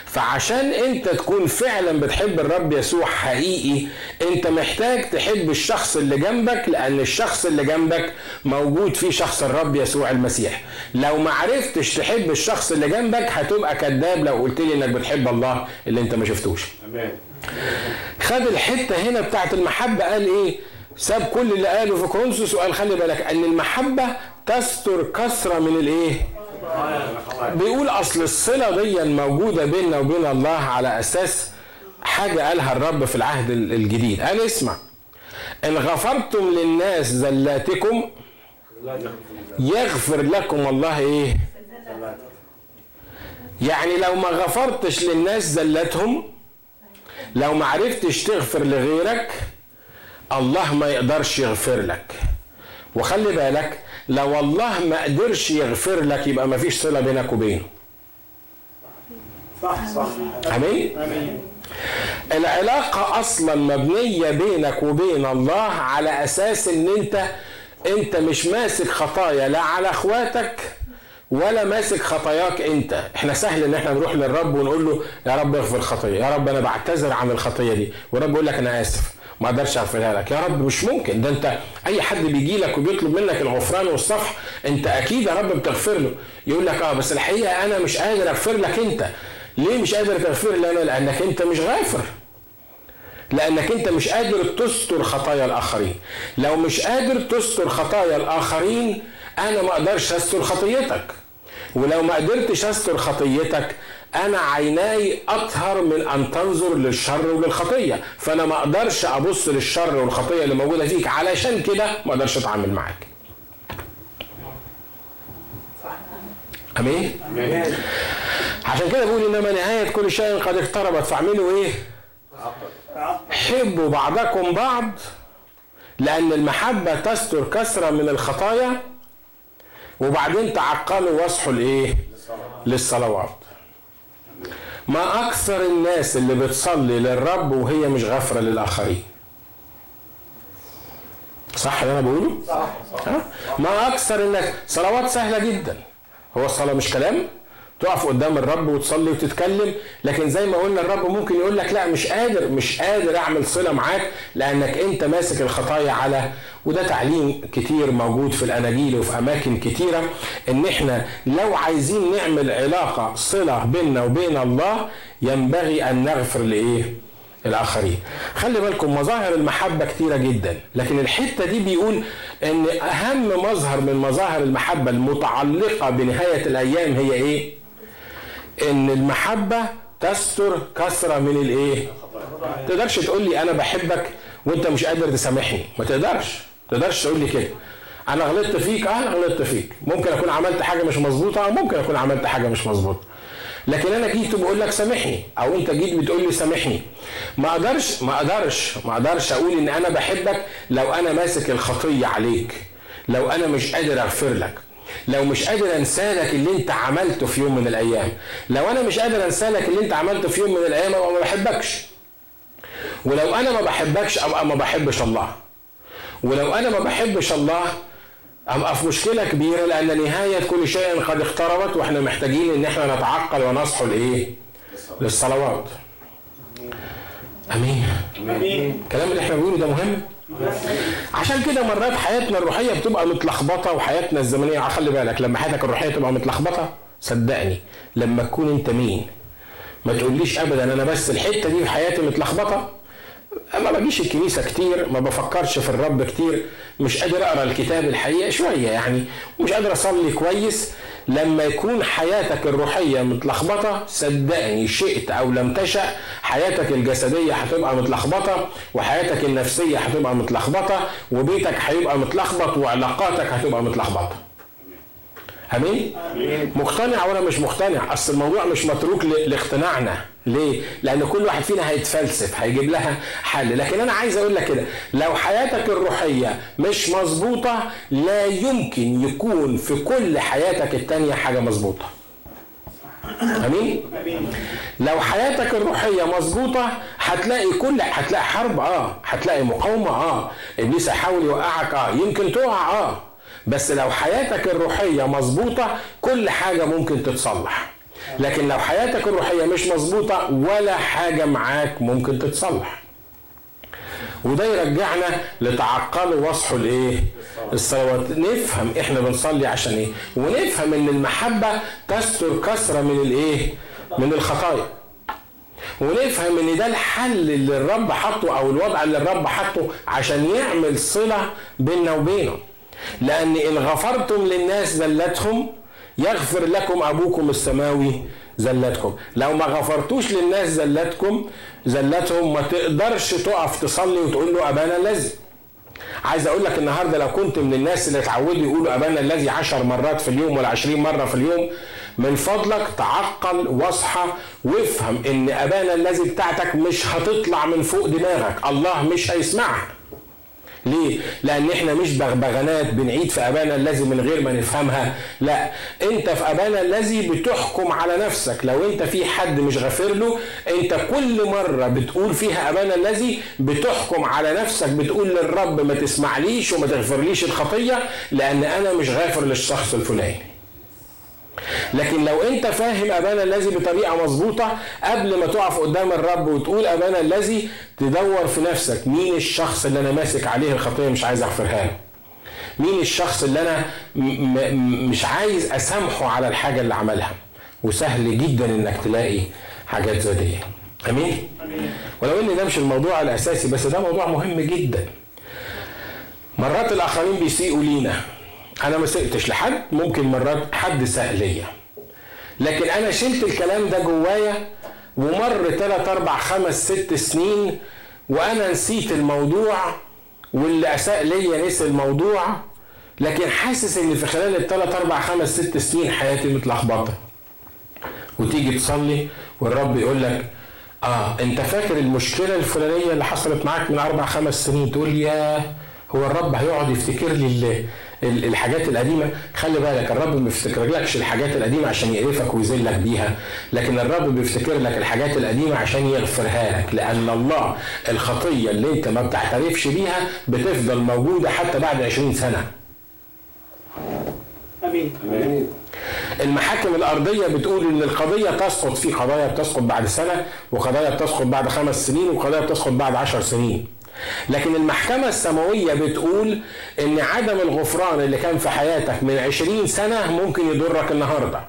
فعشان انت تكون فعلا بتحب الرب يسوع حقيقي انت محتاج تحب الشخص اللي جنبك لأن الشخص اللي جنبك موجود فيه شخص الرب يسوع المسيح. لو ما عرفتش تحب الشخص اللي جنبك هتبقى كذاب لو قلت لي إنك بتحب الله اللي انت ما شفتوش. خد الحتة هنا بتاعت المحبة قال إيه؟ ساب كل اللي قاله في كورنثوس وقال خلي بالك أن المحبة تستر كثره من الإيه؟ بيقول أصل الصلة دي موجودة بيننا وبين الله على أساس حاجة قالها الرب في العهد الجديد. قال اسمع. إن غفرتم للناس زلاتكم يغفر لكم الله إيه؟ يعني لو ما غفرتش للناس زلتهم لو ما عرفتش تغفر لغيرك الله ما يقدرش يغفر لك. وخلي بالك لو الله ما قدرش يغفر لك يبقى ما فيش صلة بينك وبينه. صح صح. أمين؟ امين العلاقة أصلا مبنية بينك وبين الله على أساس إن أنت أنت مش ماسك خطايا لا على أخواتك ولا ماسك خطاياك أنت. إحنا سهل إن إحنا نروح للرب ونقول له يا رب اغفر خطيه يا رب أنا بعتذر عن الخطيه دي. والرب يقول لك أنا آسف. ما أقدرش اغفرها لك. يا رب مش ممكن. ده انت أي حد بيجي لك وبيطلب منك الغفران والصفح انت أكيد يا رب بتغفر له. يقول لك آه بس الحقيقة أنا مش قادر أغفر لك أنت. ليه مش قادر تغفر؟ لي أنا لأنك أنت مش غافر. لأنك أنت مش قادر تستر خطايا الآخرين. لو مش قادر تستر خطايا الآخرين أنا ما أقدرش أستر خطيتك. ولو ما قدرتش أستر خطيتك أنا عيناي أطهر من أن تنظر للشر وللخطيه فأنا ما أقدرش أبص للشر والخطية اللي موجودة فيك. علشان كده ما أقدرش أتعامل معاك. أمين؟ عشان كده بقول إنما نهاية كل شيء قد اقتربت. فاعملوا إيه؟ حبوا بعضكم بعض لأن المحبة تستر كثرة من الخطايا وبعدين تعقلوا واصحوا لإيه؟ للصلوات. ما أكثر الناس اللي بتصلي للرب وهي مش غافرة للآخرين. صح اللي أنا بقوله؟ صح ها؟ ما أكثر الناس صلوات سهلة جدا. هو الصلاة مش كلام؟ تقف قدام الرب وتصلي وتتكلم. لكن زي ما قلنا الرب ممكن يقول لك لا مش قادر مش قادر أعمل صلة معاك لأنك أنت ماسك الخطايا على وده تعليم كتير موجود في الأناجيل وفي أماكن كتيرة إن إحنا لو عايزين نعمل علاقة صلة بيننا وبين الله ينبغي أن نغفر لإيه؟ الآخرين. خلي بالكم مظاهر المحبة كتيرة جدا لكن الحتة دي بيقول إن أهم مظهر من مظاهر المحبة المتعلقة بنهاية الأيام هي إيه؟ إن المحبة تستر كثره من الإيه؟ تقدرش تقول لي أنا بحبك وأنت مش قادر تسامحني. ما تقدرش. تقدرش تقول لي كده. أنا غلطت فيك؟ أه غلطت فيك. ممكن أكون عملت حاجة مش مظبوطة؟ أو ممكن أكون عملت حاجة مش مظبوطة. لكن أنا جيت بقول لك سامحني. أو أنت جيت بتقول لي سامحني. ما أقدرش ما أقدرش ما أقدرش أقول إن أنا بحبك لو أنا ماسك الخطية عليك. لو أنا مش قادر أغفر لك. لو مش قادر انسى لك اللي انت عملته في يوم من الأيام لو أنا مش قادر انسى لك اللي انت عملته في يوم من الأيام أبقى ما بحبكش ولو أنا ما بحبكش أبقى ما بحبش الله ولو أنا ما بحبش الله أبقى في مشكلة كبيرة لأن نهاية كل شيء قد اقتربت وإحنا محتاجين إن إحنا نتعقل ونصحوا لإيه؟ للصلوات. آمين. آمين الكلام اللي إحنا بنقوله ده مهم عشان كده مرات حياتنا الروحية بتبقى متلخبطة وحياتنا الزمنية خلي بالك لما حياتك الروحية تبقى متلخبطة صدقني لما تكون انت مين؟ ما تقوليش ابدا أنا بس الحتة دي في حياتي متلخبطة. ما بجيش الكنيسة كتير ما بفكرش في الرب كتير مش قادر أقرأ الكتاب الحقيقة شوية يعني ومش قادر أصلي كويس. لما يكون حياتك الروحية متلخبطة صدقني شئت أو لم تشأ حياتك الجسدية هتبقى متلخبطة وحياتك النفسية هتبقى متلخبطة وبيتك هيبقى متلخبط وعلاقاتك هتبقى متلخبطة. آمين؟ مقتنع ولا مش مقتنع؟ أصل الموضوع مش متروك لاقتناعنا. ليه؟ لأن كل واحد فينا هيتفلسف هيجيب لها حل. لكن أنا عايز أقول لك كده لو حياتك الروحية مش مظبوطة لا يمكن يكون في كل حياتك التانية حاجة مظبوطة. أمين؟ لو حياتك الروحية مظبوطة هتلاقي كل هتلاقي حرب آه. هتلاقي مقاومة آه. إبليس هيحاول يوقعك آه. يمكن تقع آه. بس لو حياتك الروحية مظبوطة كل حاجة ممكن تتصلح. لكن لو حياتك الروحية مش مظبوطة ولا حاجة معاك ممكن تتصلح وده يرجعنا لتعقلوا واصحوا الإيه؟ الصلوات نفهم إحنا بنصلي عشان إيه؟ ونفهم إن المحبة تستر كثره من الإيه؟ من الخطايا. ونفهم إن ده الحل اللي الرب حطه أو الوضع اللي الرب حطه عشان يعمل صلة بيننا وبينه. لأن إن غفرتم للناس زلتهم يغفر لكم أبوكم السماوي زلتكم لو ما غفرتوش للناس زلتكم زلتهم ما تقدرش تقف تصلي وتقول له أبانا الذي. عايز أقول لك النهارده لو كنت من الناس اللي اتعودوا يقولوا أبانا الذي عشر مرات في اليوم ولا عشرين مرة في اليوم من فضلك تعقل واصحى وافهم إن أبانا الذي بتاعتك مش هتطلع من فوق دماغك. الله مش هيسمعها ليه؟ لأن إحنا مش بغبغانات بنعيد في أبانا الذي من غير ما نفهمها، لا، أنت في أبانا الذي بتحكم على نفسك، لو أنت في حد مش غافر له، أنت كل مرة بتقول فيها أبانا الذي بتحكم على نفسك، بتقول للرب ما تسمعليش وما تغفرليش الخطية، لأن أنا مش غافر للشخص الفلاني. لكن لو انت فاهم ابانا الذي بطريقة مظبوطة قبل ما تقف قدام الرب وتقول ابانا الذي تدور في نفسك مين الشخص اللي أنا ماسك عليه الخطية مش عايز أغفرها له. مين الشخص اللي أنا مش عايز أسامحه على الحاجة اللي عملها. وسهل جدا إنك تلاقي حاجات زي دي. أمين؟ ولو إن ده مش الموضوع الأساسي بس ده موضوع مهم جدا. مرات الآخرين بيسيئوا لينا. أنا ما سئتش لحد ممكن مرات حد ساء ليا. لكن أنا شلت الكلام ده جوايا ومر 3 4 5 6 سنين وأنا نسيت الموضوع واللي اساء ليا نسي الموضوع. لكن حاسس إن في خلال الثلاث أربع خمس ست سنين حياتي متلخبطة. وتيجي تصلي والرب يقول لك آه أنت فاكر المشكلة الفلانية اللي حصلت معاك من أربع خمس سنين؟ تقول يا هو الرب هيقعد يفتكر لي الحاجات القديمة. خلي بالك الرب ما بيفتكرلكش الحاجات القديمة عشان يقرفك ويذلك بيها لكن الرب بيفتكر لك الحاجات القديمة عشان يغفرها لك لأن الله الخطية اللي أنت ما بتعترفش بيها بتفضل موجودة حتى بعد 20 سنة. امين آمين. المحاكم الأرضية بتقول إن القضية تسقط في قضايا بتسقط بعد سنة وقضايا بتسقط بعد خمس سنين وقضايا بتسقط بعد عشر سنين. لكن المحكمة السماوية بتقول إن عدم الغفران اللي كان في حياتك من عشرين سنة ممكن يضرك النهاردة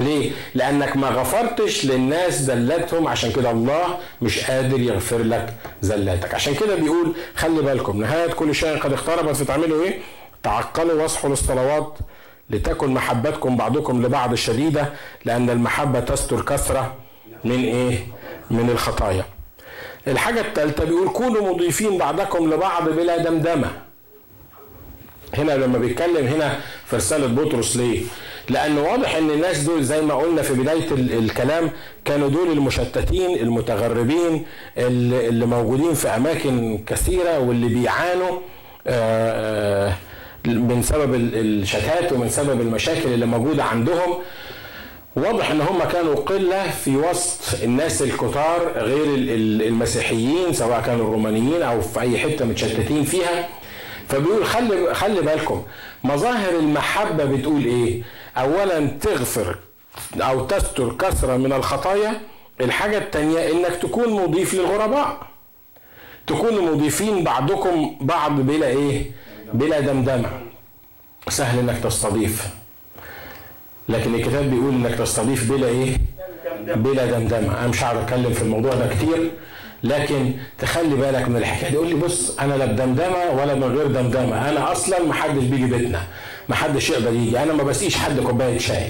ليه؟ لأنك ما غفرتش للناس زلاتهم عشان كده الله مش قادر يغفر لك زلاتك عشان كده بيقول خلي بالكم نهاية كل شيء قد اقتربت فتعملوا إيه؟ تعقلوا واصحوا للصلوات لتكن محبتكم بعضكم لبعض شديدة لأن المحبة تستر كثرة من إيه؟ من الخطايا الحاجة الثالثة بيقول كونوا مضيفين بعضكم لبعض بلا دمدمة هنا لما بيتكلم هنا في رسالة بطرس ليه؟ لأنه واضح إن الناس دول زي ما قلنا في بداية الكلام كانوا دول المشتتين المتغربين اللي موجودين في أماكن كثيرة واللي بيعانوا من سبب الشتات ومن سبب المشاكل اللي موجودة عندهم واضح ان هم كانوا قلة في وسط الناس الكتار غير المسيحيين سواء كانوا الرومانيين أو في أي حتة متشتتين فيها فبيقول خلي خلي بالكم مظاهر المحبة بتقول إيه؟ اولا تغفر أو تستر كثرة من الخطايا الحاجة الثانية إنك تكون مضيف للغرباء تكونوا مضيفين بعضكم بعض بلا إيه؟ بلا دمدمة سهل إنك تستضيف لكن الكتاب بيقول إنك تستضيف بلا إيه؟ بلا دمدمة، أنا مش هقعد أتكلم في الموضوع ده كتير لكن تخلي بالك من الحكاية دي يقول لي بص أنا لا بدمدمة ولا من غير دمدمة، أنا أصلا ما حدش بيجي بيتنا، ما حدش يقدر يجي، أنا ما بسقيش حد كوباية شاي.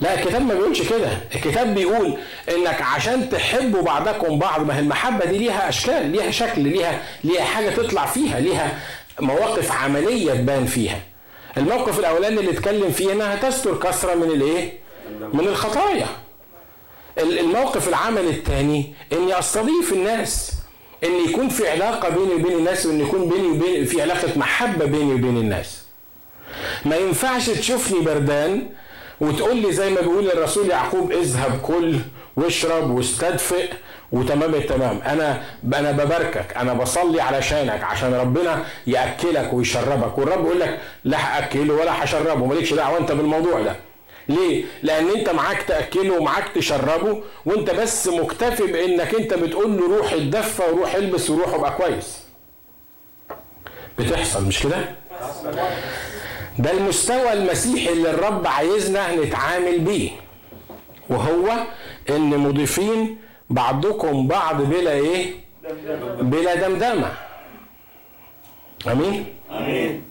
لا الكتاب ما بيقولش كده، الكتاب بيقول إنك عشان تحبوا بعضكم بعض ما هي المحبة دي ليها أشكال، ليها شكل، ليها ليها حاجة تطلع فيها، ليها مواقف عملية تبان فيها. الموقف الأولاني اللي اتكلم فيه إنها تستر كثره من الإيه؟ من الخطايا. الموقف العمل الثاني إني أستضيف الناس إن يكون في علاقة بيني وبين الناس وإن يكون بيني وبين في علاقة محبة بيني وبين الناس. ما ينفعش تشوفني بردان وتقول لي زي ما بيقول الرسول يعقوب اذهب كل واشرب واستدفئ وتمام التمام أنا أنا بباركك أنا بصلي علشانك عشان ربنا يأكلك ويشربك والرب يقول لك لا هأكله ولا هشربه مالكش دعوة أنت بالموضوع ده ليه؟ لأن أنت معاك تأكله ومعاك تشربه وأنت بس مكتفي بإنك أنت بتقول له روح اتدفى وروح البس وروح ابقى كويس. بتحصل مش كده؟ ده المستوى المسيحي اللي الرب عايزنا نتعامل بيه. وهو إن مضيفين بعضكم بعض بلا إيه؟ بلا دمدمة. آمين؟ آمين.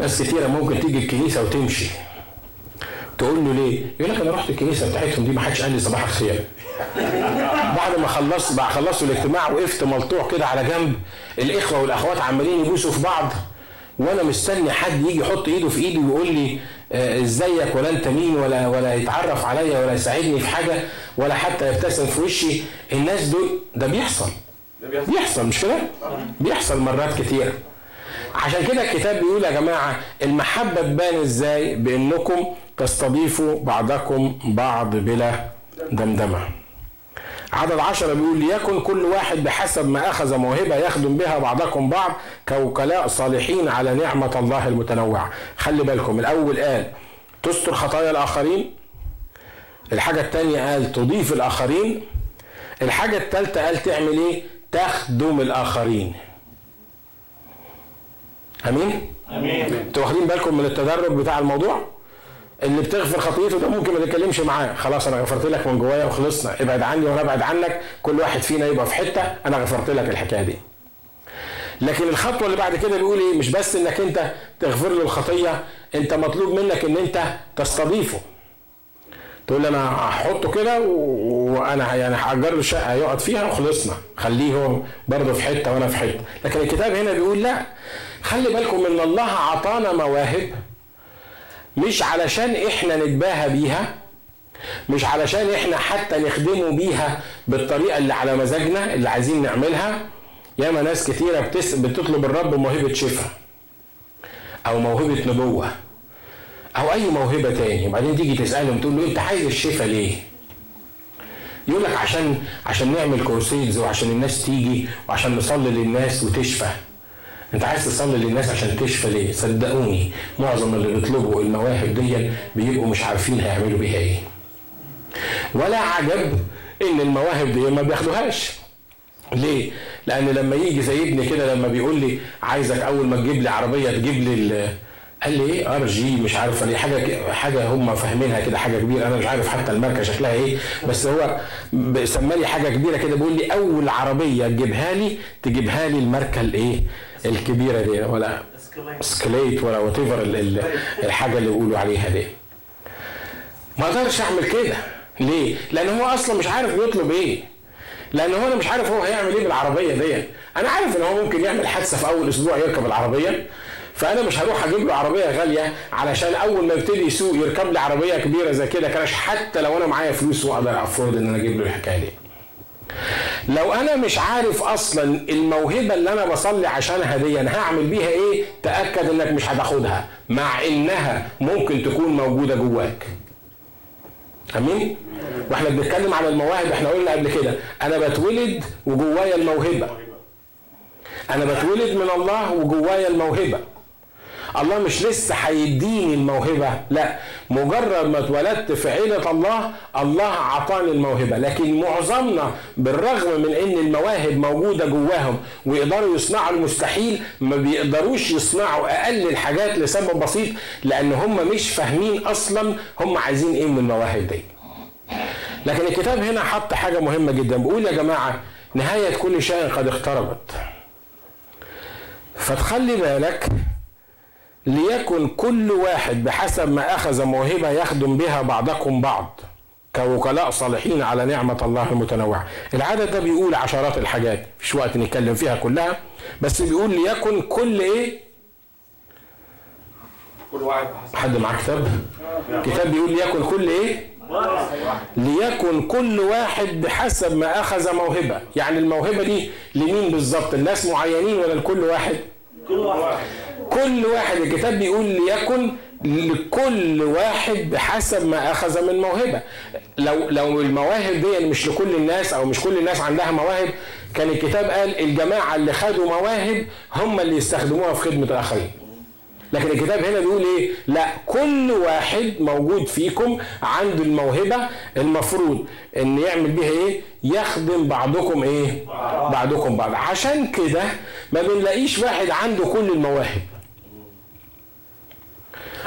ناس كتيرة ممكن تيجي الكنيسة وتمشي. تقول له ليه؟ يقول لك أنا رحت الكنيسة بتاعتهم دي ما حدش قال لي صباح الخير. بعد ما خلص بعد خلصوا الاجتماع وقفت ملطوع كده على جنب الإخوة والأخوات عمالين يبوسوا في بعض. وأنا مستني حد يجي يحط إيده في إيدي ويقول لي إزيك ولا أنت مين ولا ولا يتعرف عليا ولا يساعدني في حاجة ولا حتى يبتسم في وشي الناس دول ده بيحصل بيحصل مش كده؟ بيحصل مرات كتير عشان كده الكتاب بيقول يا جماعة المحبة تبان إزاي؟ بأنكم تستضيفوا بعضكم بعض بلا دمدمة. عدد عشرة بيقول ليكن كل واحد بحسب ما أخذ موهبة يخدم بها بعضكم بعض كوكلاء صالحين على نعمة الله المتنوعة. خلي بالكم الأول قال تستر خطايا الآخرين. الحاجة الثانية قال تضيف الآخرين. الحاجة الثالثة قال تعمل إيه؟ تخدم الآخرين. أمين؟ أمين. أنتوا واخدين بالكم من التدرج بتاع الموضوع؟ اللي بتغفر خطيته ده ممكن ما تتكلمش معاه. خلاص أنا غفرت لك من جوايا وخلصنا. ابعد عني وأنا أبعد عنك. كل واحد فينا يبقى في حتة أنا غفرت لك الحكاية دي. لكن الخطوة اللي بعد كده بيقول إيه؟ مش بس إنك أنت تغفر له الخطية أنت مطلوب منك إن أنت تستضيفه. تقول لي أنا هحطه كده وأنا يعني هأجر له شقه يقعد فيها وخلصنا. خليه هو برضه في حتة وأنا في حتة. لكن الكتاب هنا بيقول لا. خلي بالكم إن الله أعطانا مواهب. مش علشان إحنا نتباهى بيها مش علشان إحنا حتى نخدمه بيها بالطريقة اللي على مزاجنا اللي عايزين نعملها. ياما ناس كتيرة بتس... بتطلب الرب موهبة شفاء أو موهبة نبوة أو أي موهبة تاني. وبعدين تيجي تسألهم تقول له أنت عايز الشفاء ليه؟ يقول لك عشان عشان نعمل كورسيز وعشان الناس تيجي وعشان نصلي للناس وتشفى. انت عايز تصلي للناس عشان تشفى ليه؟ صدقوني معظم اللي بيطلبوا المواهب دي بيبقوا مش عارفين هيعملوا بيها إيه. ولا عجب ان المواهب دي ما بياخدوهاش. ليه؟ لأن لما يجي زي ابني كده لما بيقول لي عايزك اول ما تجيب لي عربية تجيب لي ال- قال لي إيه ار جي مش عارف ليه حاجة حاجة هم فاهمينها كده حاجة كبيرة أنا مش عارف حتى الماركة شكلها إيه بس هو سمى لي حاجة كبيرة كده بيقول لي أول عربية تجيبها لي تجيبها لي الماركة الإيه الكبيرة دي ولا Escalade ولا what الحاجة اللي بيقولوا عليها دي. ما أقدرش اعمل كده. ليه؟ لأن هو أصلا مش عارف بيطلب إيه. لأن هو أنا مش عارف هو هيعمل إيه بالعربية دي. أنا عارف إن هو ممكن يعمل حادثة في أول أسبوع يركب العربية. فأنا مش هروح أجيب له عربية غالية علشان أول ما يبتدي يسوق يركب لي عربية كبيرة زي كده crash حتى لو أنا معايا فلوس وأقدر افرض إن أنا أجيب له الحكاية دي. لو أنا مش عارف أصلا الموهبة اللي أنا بصلي عشانها دي أنا هعمل بيها إيه؟ تأكد إنك مش هتاخدها مع إنها ممكن تكون موجودة جواك. أمين؟ وإحنا بنتكلم على المواهب إحنا قلنا قبل كده أنا بتولد وجوايا الموهبة. أنا بتولد من الله وجوايا الموهبة. الله مش لسه هيديني الموهبة لا. مجرد ما اتولدت في عيلة الله الله عطاني الموهبة. لكن معظمنا بالرغم من إن المواهب موجودة جواهم ويقدروا يصنعوا المستحيل ما بيقدروش يصنعوا أقل الحاجات لسبب بسيط لأن هم مش فاهمين أصلا هم عايزين إيه من المواهب دي. لكن الكتاب هنا حط حاجة مهمة جدا. بيقول يا جماعة نهاية كل شيء قد اقتربت فتخلي بالك ليكن كل واحد بحسب ما أخذ موهبة يخدم بها بعضكم بعض كوكلاء صالحين على نعمة الله المتنوعة. العدد ده بيقول عشرات الحاجات مش وقت نتكلم فيها كلها بس بيقول ليكن كل إيه؟ كل واحد بحسب. حد معاه كتاب؟ كتاب بيقول ليكن كل إيه؟ ليكن كل واحد بحسب ما أخذ موهبة. يعني الموهبة دي لمين بالظبط؟ الناس معينين ولا لكل واحد؟ كل واحد. الكتاب بيقول ليكن لكل واحد بحسب ما أخذ من موهبة. لو لو المواهب دي مش لكل الناس أو مش كل الناس عندها مواهب كان الكتاب قال الجماعة اللي خدوا مواهب هم اللي يستخدموها في خدمة الآخرين. لكن الكتاب هنا بيقول إيه؟ لا كل واحد موجود فيكم عنده الموهبة المفروض إن يعمل بيها إيه؟ يخدم بعضكم إيه؟ بعضكم بعض. عشان كده ما بنلاقيش واحد عنده كل المواهب.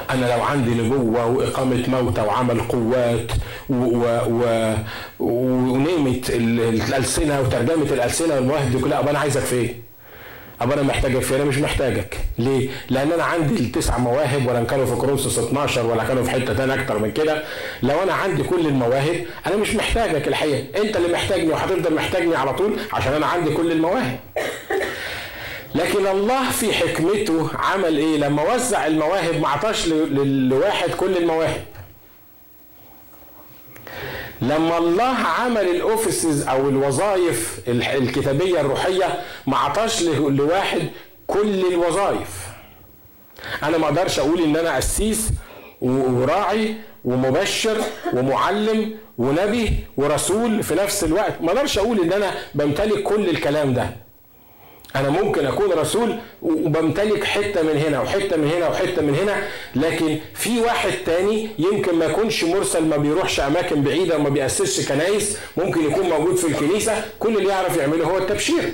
أنا لو عندي نبوة وإقامة موتى وعمل قوات ونيمه ال- الألسنة وترجمة الألسنة والمواهب دي كلها أنا عايزك في إيه؟ ابقى أنا محتاجك في أنا مش محتاجك. ليه؟ لأن أنا عندي التسع مواهب ولا كانوا في كورنثوس 12 ولا كانوا في حتة ثانية أكتر من كده. لو أنا عندي كل المواهب أنا مش محتاجك الحقيقة. أنت اللي محتاجني وهتفضل محتاجني على طول عشان أنا عندي كل المواهب. لكن الله في حكمته عمل إيه؟ لما وزع المواهب ما عطاش لواحد كل المواهب. لما الله عمل الاوفيسز أو الوظائف الكتابية الروحية ما عطاش لواحد كل الوظائف. أنا ما أقدرش أقول إن أنا قسيس وراعي ومبشر ومعلم ونبي ورسول في نفس الوقت. ما أقدرش أقول إن أنا بمتلك كل الكلام ده. أنا ممكن أكون رسول وبمتلك حتة من هنا وحتة من هنا وحتة من هنا لكن في واحد تاني يمكن ما يكونش مرسل ما بيروحش أماكن بعيدة وما بيأسسش كنايس ممكن يكون موجود في الكنيسة كل اللي يعرف يعمله هو التبشير.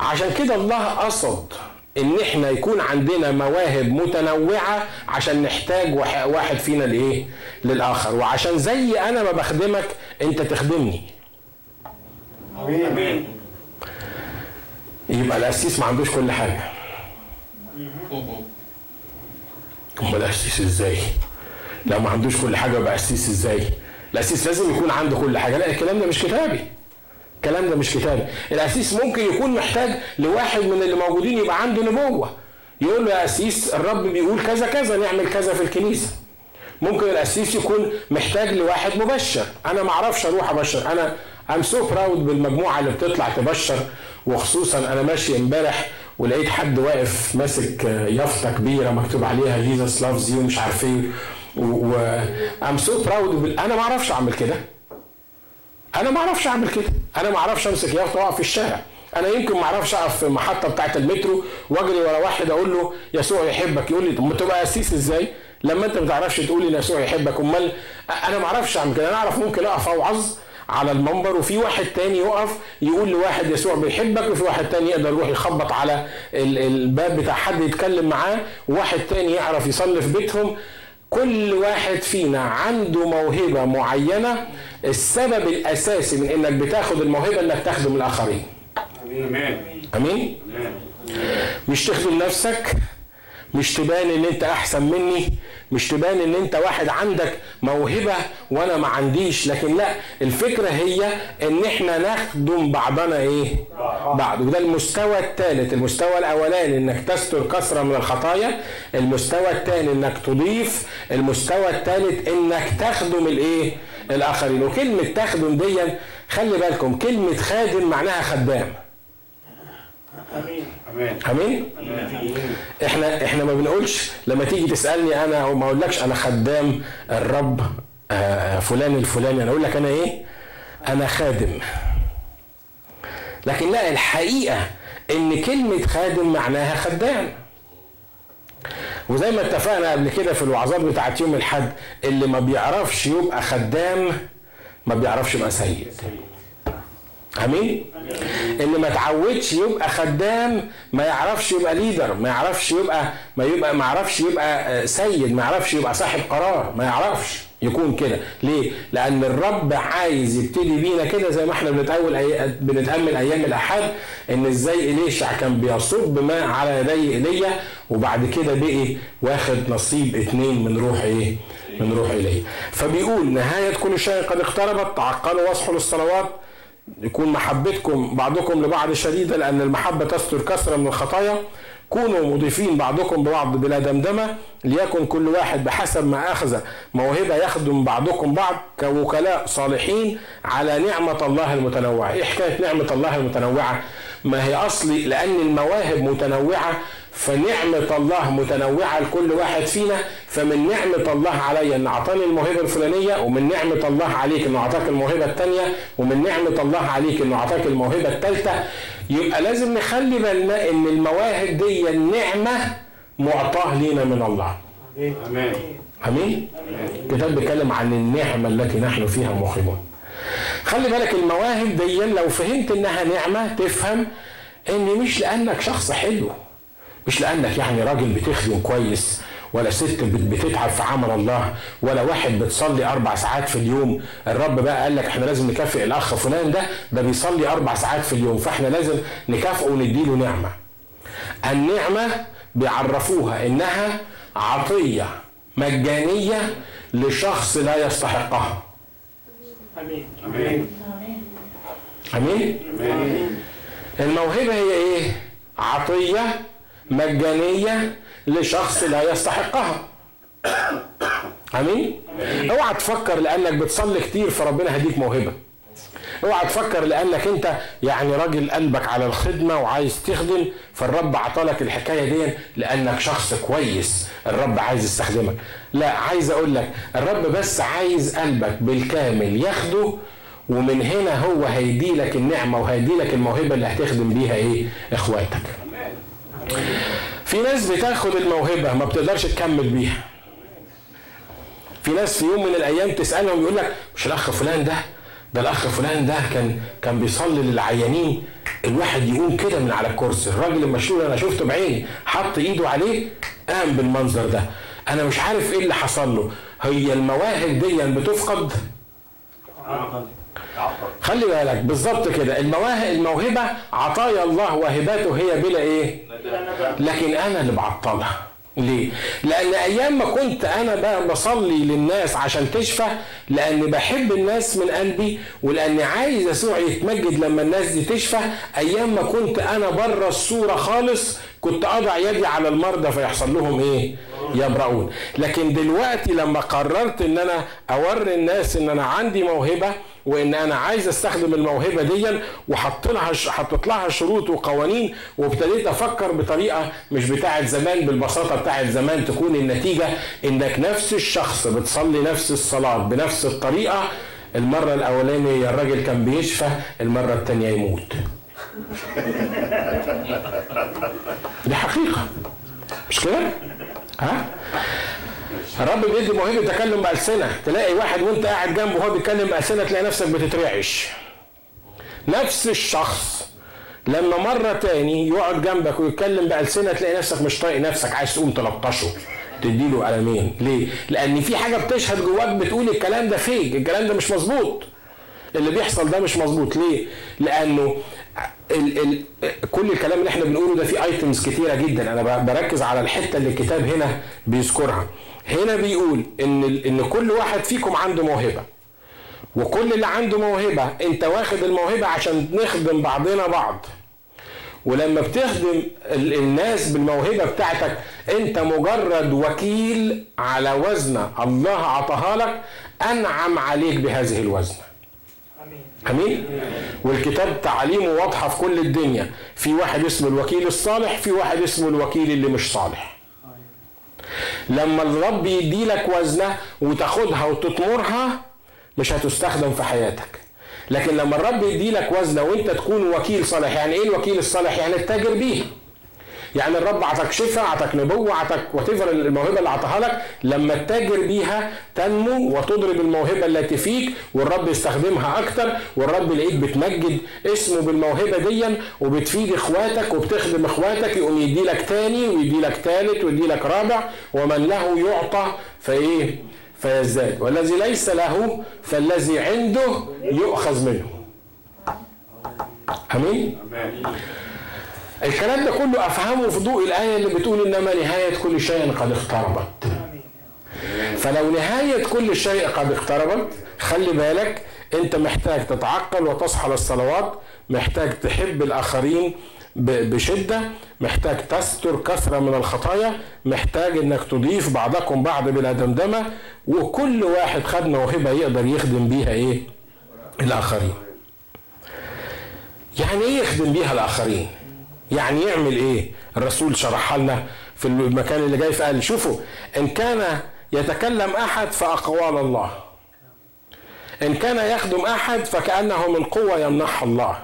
عشان كده الله قصد إن إحنا يكون عندنا مواهب متنوعة عشان نحتاج واحد فينا لإيه؟ للآخر. وعشان زي أنا ما بخدمك أنت تخدمني. آمين. يبقى القسيس ما عندوش كل حاجة. أمال القسيس إزاي؟ لو ما عندوش كل حاجة يبقى قسيس إزاي؟ القسيس لازم يكون عنده كل حاجة. لا الكلام ده مش كتابي. الكلام ده مش كتابي. القسيس ممكن يكون محتاج لواحد من اللي موجودين يبقى عنده نبوة. يقول له يا قسيس الرب بيقول كذا كذا نعمل كذا في الكنيسة. ممكن القسيس يكون محتاج لواحد مبشر. أنا ما أعرفش أروح أبشر. أنا I'm so proud بالمجموعة اللي بتطلع تبشر. وخصوصا أنا ماشي امبارح ولقيت حد واقف ماسك يافطة كبيرة مكتوب عليها Jesus loves you مش عارف إيه. و I'm so proud أنا ما أعرفش أعمل كده. أنا ما أعرفش أعمل كده. أنا ما أعرفش أمسك يافطة وأقف في الشارع. أنا يمكن ما أعرفش أقف في المحطه بتاعة المترو وأجري ورا واحد أقول له يسوع يحبك يقول لي طب تبقى قسيس إزاي؟ لما أنت ما تعرفش تقول لي يسوع يحبك أمال أنا ما أعرفش أعمل كده. أنا أعرف ممكن أقف اوعظ على المنبر وفي واحد تاني يقف يقول لواحد يسوع بيحبك وفي واحد تاني يقدر يروح يخبط على الباب بتاع حد يتكلم معاه وواحد تاني يعرف يصلي في بيتهم. كل واحد فينا عنده موهبة معينة السبب الأساسي من إنك بتاخد الموهبة إنك تخدم الآخرين. آمين؟ أمين؟ مش تخدم نفسك مش تبان ان انت احسن مني مش تبان ان انت واحد عندك موهبة وأنا ما عنديش. لكن لا الفكرة هي ان إحنا نخدم بعضنا إيه؟ بعض. وده المستوى الثالث المستوى الاولاني انك تستر كثره من الخطايا المستوى الثاني انك تضيف المستوى الثالث انك تخدم الايه؟ الاخرين. وكلمة تخدم دي خلي بالكم كلمة خادم معناها خدام. آمين. آمين. إحنا إحنا ما بنقولش لما تيجي تسألني أنا ما أقولكش أنا خدام الرب آه، فلان الفلاني. أنا أقول لك أنا إيه؟ أنا خادم. لكن لا الحقيقة إن كلمة خادم معناها خدام. وزي ما اتفقنا قبل كده في الوعظات بتاعت يوم الحد اللي ما بيعرفش يبقى خدام ما بيعرفش يبقى سيد. امين؟ اللي ما اتعودش يبقى خدام ما يعرفش يبقى ليدر ما يعرفش يبقى ما يبقى ما يعرفش يبقى سيد ما يعرفش يبقى صاحب قرار ما يعرفش يكون كده. ليه؟ لأن الرب عايز يبتدي بينا كده زي ما إحنا بنتأول أي... بنتأمل أيام الأحد إن إزاي إليشع كان بيصب ماء على يدي إيليا وبعد كده بقي واخد نصيب اتنين من روح إيه؟ من روح إيليا. فبيقول نهاية كل شيء قد اقتربت تعقلوا واصحوا للصلوات يكون محبتكم بعضكم لبعض شديدة لأن المحبة تستر كثرة من الخطايا. كونوا مضيفين بعضكم ببعض بلا دمدمة ليكن كل واحد بحسب ما أخذ. موهبة يخدم بعضكم بعض كوكلاء صالحين على نعمة الله المتنوعة. إيه حكاية نعمة الله المتنوعة؟ ما هي أصلي لأن المواهب متنوعة فنعمة الله متنوعة لكل واحد فينا فمن نعمة الله علي أن أعطاني الموهبة الفلانية ومن نعمة الله عليك أنه أعطاك الموهبة الثانية ومن نعمة الله عليك أنه أعطاك الموهبة الثالثة يبقى لازم نخلي بالنا أن المواهب دي النعمة معطاة لينا من الله. آمين. أمين؟ الكتاب بيتكلم عن النعمة التي نحن فيها موهبون. خلي بالك المواهب دي لو فهمت إنها نعمة تفهم إن مش لأنك شخص حلو. مش لأنك يعني راجل بتخدم كويس ولا ست بتتعب في عمل الله ولا واحد بتصلي أربع ساعات في اليوم. الرب بقى قال لك إحنا لازم نكافئ الأخ فلان ده ده بيصلي أربع ساعات في اليوم فإحنا لازم نكافئه ونديله نعمة. النعمة بيعرفوها إنها عطية مجانية لشخص لا يستحقها. امين آمين. أمين؟ آمين. الموهبة هي إيه؟ عطية مجانية لشخص لا يستحقها. أمين؟ اوعى تفكر لأنك بتصلي كتير فربنا هديك موهبة. اوعى تفكر لأنك انت يعني راجل قلبك على الخدمة وعايز تخدم فالرب عطالك الحكاية دي لأنك شخص كويس. الرب عايز يستخدمك. لا عايز أقول لك الرب بس عايز قلبك بالكامل ياخده ومن هنا هو هيدي لك النعمة وهيدي لك الموهبة اللي هتخدم بيها إيه؟ إخواتك. في ناس بتاخد الموهبة ما بتقدرش تكمل بيها. في ناس في يوم من الأيام تسألهم يقول لك مش الأخ فلان ده؟ ده الأخ فلان ده كان كان بيصلي للعيانين. الواحد يقوم كده من على الكرسي. الراجل المشلول أنا شفته بعيني حط إيده عليه قام بالمنظر ده. أنا مش عارف إيه اللي حصل له. هي المواهب دي بتفقد؟ خلي بالك بالظبط كده المواهب الموهبة عطايا الله وهباته هي بلا إيه لكن أنا اللي بعطلها ليه؟ لأن أيام ما كنت أنا بصلي للناس عشان تشفى لأني بحب الناس من قلبي ولأني عايز يسوع يتمجد لما الناس دي تشفى أيام ما كنت أنا بره الصورة خالص كنت أضع يدي على المرضى فيحصل لهم إيه؟ يبرؤون. لكن دلوقتي لما قررت إن أنا أوري الناس إن أنا عندي موهبة وإن أنا عايز أستخدم الموهبة دي وحط لها حطيت لها شروط وقوانين وابتديت أفكر بطريقة مش بتاعه زمان بالبساطة بتاعه زمان تكون النتيجة إنك نفس الشخص بتصلي نفس الصلاة بنفس الطريقة. المرة الأولانية الراجل كان بيشفى المرة الثانية يموت. دي حقيقة. مش كده؟ ها؟ الرب بيدي موهبة تكلم بألسنة. تلاقي واحد وانت قاعد جنبه وهو بيتكلم بألسنة تلاقي نفسك بتترعش. نفس الشخص لما مرة تاني يقعد جنبك ويتكلم بألسنة تلاقي نفسك مش طايق نفسك عايز تقوم تلطشه. تديله قلمين. ليه؟ لأن في حاجة بتشهد جواك بتقول الكلام ده فيك الكلام ده مش مظبوط. اللي بيحصل ده مش مظبوط. ليه؟ لأنه ال ال كل الكلام اللي إحنا بنقوله ده فيه ايتمز كتيرة جدا. أنا بركز على الحتة اللي الكتاب هنا بيذكرها. هنا بيقول إن إن كل واحد فيكم عنده موهبة. وكل اللي عنده موهبة أنت واخد الموهبة عشان نخدم بعضنا بعض. ولما بتخدم الناس بالموهبة بتاعتك أنت مجرد وكيل على وزنه الله عطاها لك. أنعم عليك بهذه الوزنه أمين؟ والكتاب تعاليمه واضحة في كل الدنيا. في واحد اسمه الوكيل الصالح في واحد اسمه الوكيل اللي مش صالح. لما الرب يدي لك وزنة وتاخدها وتطمرها مش هتستخدم في حياتك. لكن لما الرب يدي لك وزنة وانت تكون وكيل صالح يعني إيه الوكيل الصالح؟ يعني التاجر بيها يعني الرب عطاك شفاء عطاك نبوة عطاك وات الموهبة اللي عطاها لك لما تتاجر بيها تنمو وتضرب الموهبة التي فيك والرب يستخدمها أكتر والرب يلاقيك بتمجد اسمه بالموهبة دي وبتفيد إخواتك وبتخدم إخواتك يقوم يدي لك تاني ويدي لك تالت ويدي لك رابع ومن له يعطى فإيه؟ فيزداد. والذي ليس له فالذي عنده يؤخذ منه. آمين. الكلام ده كله أفهمه في ضوء الآية اللي بتقول إنما نهاية كل شيء قد اقتربت. فلو نهاية كل شيء قد اقتربت خلي بالك أنت محتاج تتعقل وتصحى للصلوات محتاج تحب الآخرين بشدة محتاج تستر كثرة من الخطايا محتاج إنك تضيف بعضكم بعض بلا دمدمة وكل واحد خد موهبه يقدر يخدم بيها إيه؟ الآخرين. يعني إيه يخدم بيها الآخرين؟ يعني يعمل إيه؟ الرسول شرحها لنا في المكان اللي جاي فقال شوفوا إن كان يتكلم أحد فأقوال الله. إن كان يخدم أحد فكأنه من قوة يمنحها الله.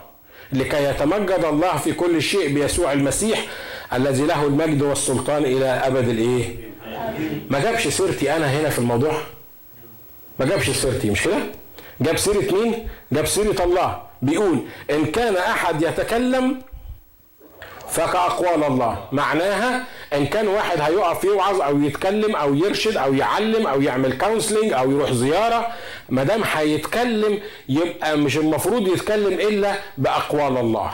لكي يتمجد الله في كل شيء بيسوع المسيح الذي له المجد والسلطان إلى أبد الإيه؟ ما جابش سيرتي أنا هنا في الموضوع. ما جابش سيرتي مش كده؟ جاب سيرة مين؟ جاب سيرة الله. بيقول إن كان أحد يتكلم فكأقوال الله معناها إن كان واحد هيقف يوعظ أو يتكلم أو يرشد أو يعلم أو يعمل كونسلنج أو يروح زيارة ما دام هيتكلم يبقى مش المفروض يتكلم إلا بأقوال الله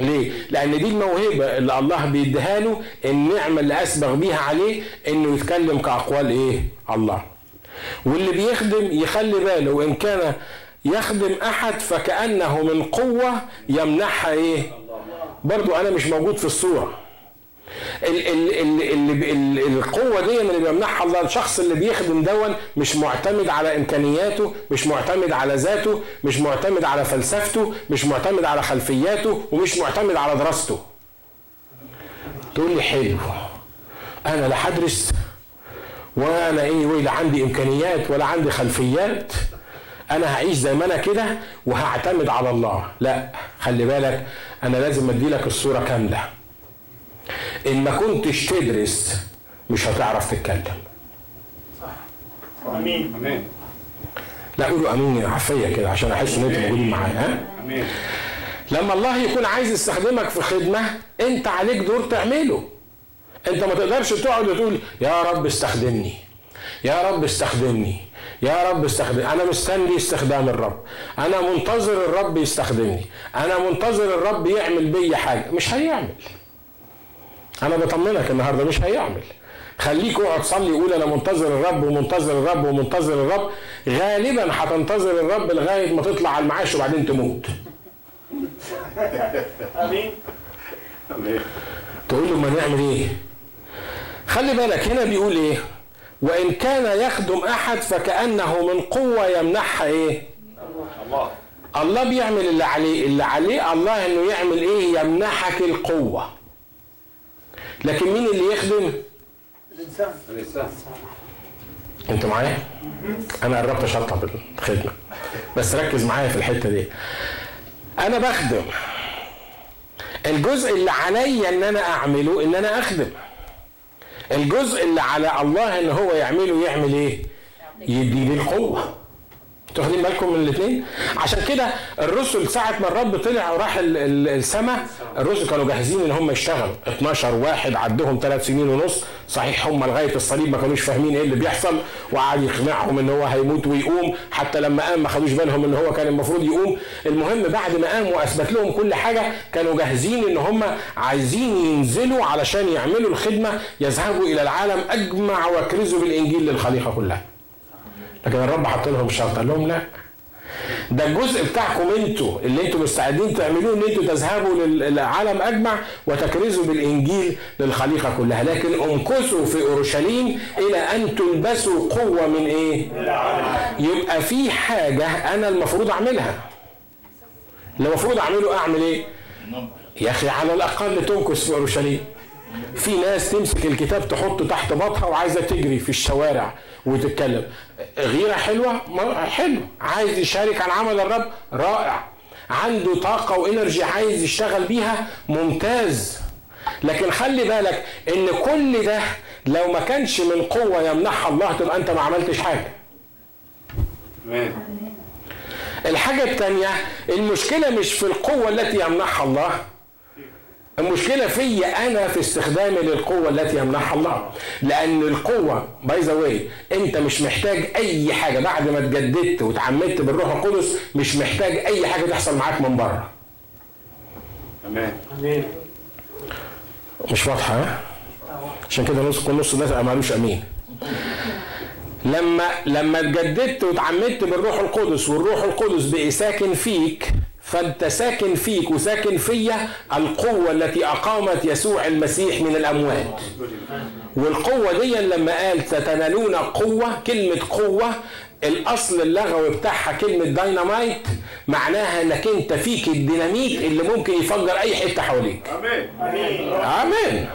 ليه؟ لأن دي الموهبة اللي الله بيديها له النعمة اللي أسبغ بيها عليه إنه يتكلم كأقوال إيه؟ الله. واللي بيخدم يخلي باله وإن كان يخدم أحد فكأنه من قوة يمنحها إيه؟ برضو أنا مش موجود في الصورة. ال ال ال ال ال القوة دي اللي بيمنحها الله الشخص اللي بيخدم دون مش معتمد على إمكانياته مش معتمد على ذاته مش معتمد على فلسفته مش معتمد على خلفياته ومش معتمد على دراسته. تقول لي حلو. أنا لا هدرس وأنا إيه ولا عندي إمكانيات ولا عندي خلفيات. أنا هعيش زي ما أنا كده وهعتمد على الله. لا خلي بالك أنا لازم أدي لك الصورة كاملة. ان ما كنتش تدرس مش هتعرف تتكلم. امين. امين. لا قولوا امين عفية كده عشان احس ان أنتوا موجودين معايا ها؟ امين. لما الله يكون عايز يستخدمك في خدمة انت عليك دور تعمله. انت ما تقدرش تقعد وتقول يا رب استخدمني يا رب استخدمني. يا رب استخدم. أنا مستني استخدام الرب. أنا منتظر الرب يستخدمني. أنا منتظر الرب يعمل بيا حاجة. مش هيعمل. أنا بطمنك النهارده مش هيعمل. خليك اقعد صلي وقول أنا منتظر الرب ومنتظر الرب ومنتظر الرب. غالبا هتنتظر الرب لغاية ما تطلع على المعاش وبعدين تموت. آمين. تقول له ما نعمل إيه؟ خلي بالك هنا بيقول إيه؟ وإن كان يخدم أحد فكأنه من قوة يمنحها إيه؟ الله. الله بيعمل اللي عليه اللي عليه الله إنه يعمل إيه؟ يمنحك القوة. لكن مين اللي يخدم؟ الإنسان. الإنسان. أنت معايا؟ أنا قربت أشطب الخدمة. بس ركز معايا في الحتة دي. أنا بخدم. الجزء اللي عليا إن أنا أعمله إن أنا أخدم. الجزء اللي على الله ان هو يعمله يعمل إيه؟ يديني القوه أنتوا واخدين بالكم من الاثنين. عشان كده الرسل ساعة ما الرب طلع وراح السماء الرسل كانوا جاهزين إن هم يشتغلوا. 12 واحد عدهم ثلاث سنين ونص. صحيح هم لغاية الصليب ما كانوش فاهمين إيه اللي بيحصل وقعد يقنعهم إن هو هيموت ويقوم. حتى لما قام ما خدوش بالهم إن هو كان المفروض يقوم. المهم بعد ما قام وأثبت لهم كل حاجة كانوا جاهزين إن هم عايزين ينزلوا علشان يعملوا الخدمة يذهبوا إلى العالم أجمع وأكرزوا بالإنجيل للخليقة كلها. لكن الرب حط لهم شرط قال لهم لا ده الجزء بتاعكم أنتوا اللي أنتوا مستعدين تعملوه ان أنتوا تذهبوا للعالم أجمع وتكرزوا بالإنجيل للخليقة كلها لكن امكثوا في أورشليم إلى أن تلبسوا قوة من إيه؟ يبقى في حاجة أنا المفروض أعملها اللي المفروض أعمله أعمل إيه؟ يا أخي على الأقل تمكث في أورشليم في ناس تمسك الكتاب تحطه تحت بطها وعايزة تجري في الشوارع وتتكلم. غيرة حلوة حلو عايز يشارك عن عمل الرب رائع. عنده طاقة وإنرجي عايز يشتغل بيها ممتاز. لكن خلي بالك إن كل ده لو ما كانش من قوة يمنحها الله تبقى أنت ما عملتش حاجة. الحاجة الثانية المشكلة مش في القوة التي يمنحها الله. المشكلة فيا أنا في استخدامي للقوة التي يمنحها الله. لأن القوة by the way أنت مش محتاج أي حاجة. بعد ما اتجددت واتعمدت بالروح القدس مش محتاج أي حاجة تحصل معاك من بره. آمين. آمين. مش واضحة ها؟ عشان كده نص كل نص الناس ما قالوش أمين. لما لما اتجددت واتعمدت بالروح القدس والروح القدس بقي ساكن فيك فانت ساكن فيك وساكن فيا القوة التي أقامت يسوع المسيح من الأموات. والقوة دي لما قال ستنالون قوة كلمة قوة الأصل اللغوي بتاعها كلمة داينامايت معناها إنك أنت فيك الديناميت اللي ممكن يفجر أي حتة حواليك. آمين. آمين.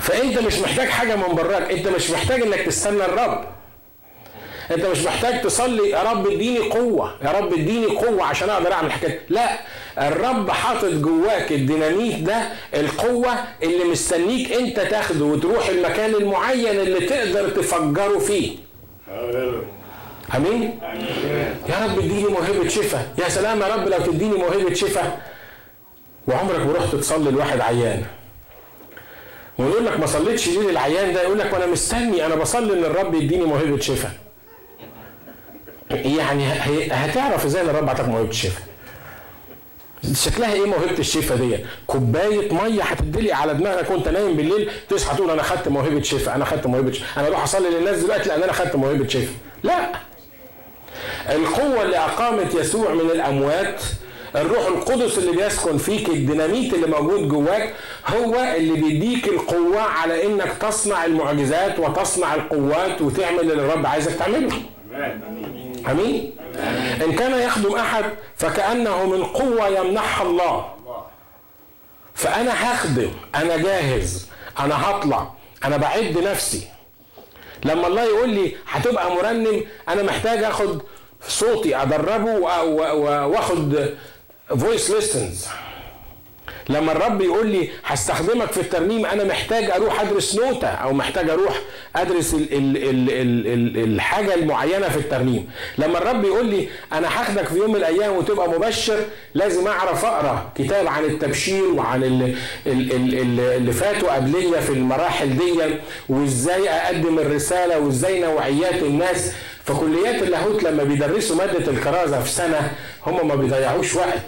فأنت مش محتاج حاجة من براك أنت مش محتاج إنك تستنى الرب. انت مش محتاج تصلي يا رب اديني قوة يا رب اديني قوة عشان أقدر اعمل الحاجات لا الرب حاطط جواك الديناميت ده القوة اللي مستنيك انت تاخده وتروح المكان المعين اللي تقدر تفجره فيه. آمين؟ يا رب اديني موهبة شفاء. يا سلام يا رب لو تديني موهبة شفاء. وعمرك ما رحت تصلي لواحد عيان. ويقول لك ما صليتش ليه للعيان ده يقول لك وأنا مستني أنا بصلي ان الرب يديني موهبة شفاء. يعني هتعرف إزاي ان الرب عطاك موهبة الشفاء. شكلها إيه موهبة الشفاء دي؟ كوباية مية هتدلق على دماغك وانت نايم بالليل تصحى تقول أنا خدت موهبة شفاء أنا خدت موهبة شفاء. أنا أروح أصلي للناس دلوقتي لأن أنا خدت موهبة شفاء. لا. القوة اللي أقامت يسوع من الأموات الروح القدس اللي بيسكن فيك الديناميت اللي موجود جواك هو اللي بيديك القوة على إنك تصنع المعجزات وتصنع القوات وتعمل اللي الرب عايزك تعمله. آمين؟ إن كان يخدم أحد فكأنه من قوة يمنحها الله. فأنا هخدم أنا جاهز أنا هطلع أنا بعد نفسي. لما الله يقول لي هتبقى مرنم أنا محتاج آخد صوتي أدربه وآخد voice lessons لما الرب يقول لي هستخدمك في الترنيم أنا محتاج أروح أدرس نوتة أو محتاج أروح أدرس ال ال ال ال ال الحاجة المعينة في الترنيم. لما الرب يقول لي أنا هاخدك في يوم من الأيام وتبقى مبشر لازم أعرف أقرأ كتاب عن التبشير وعن ال ال ال ال اللي فاتوا قبلية في المراحل دي وإزاي أقدم الرسالة وإزاي نوعيات الناس. فكليات اللاهوت لما بيدرسوا مادة الكرازة في سنة هم ما بيضيعوش وقت.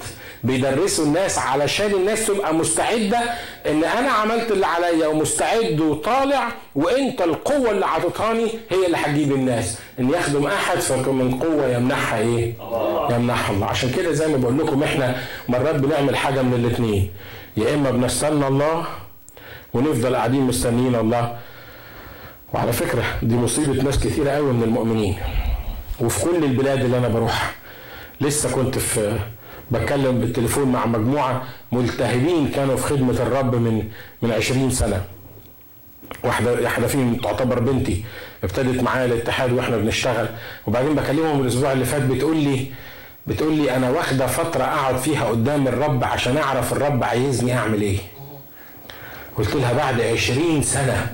بيدرسوا الناس علشان الناس تبقى مستعدة إن أنا عملت اللي عليا ومستعد وطالع وإنت القوة اللي عطتهاني هي اللي هتجيب الناس. إن يخدم أحد فمن قوة يمنحها إيه؟ يمنحها الله. عشان كده زي ما بقول لكم إحنا مرات بنعمل حاجة من الاثنين يا إما بنستنى الله ونفضل قاعدين مستنيين الله. وعلى فكرة دي مصيبة ناس كثيره قوي من المؤمنين. وفي كل البلاد اللي أنا بروحها. لسه كنت في بتكلم بالتليفون مع مجموعة ملتهبين كانوا في خدمة الرب من من 20 سنة. واحدة واحدة فيهم تعتبر بنتي. ابتدت معايا الاتحاد وإحنا بنشتغل. وبعدين بكلمهم الأسبوع اللي فات بتقول لي بتقول لي أنا واخدة فترة أقعد فيها قدام الرب عشان أعرف الرب عايزني أعمل إيه. قلت لها بعد عشرين سنة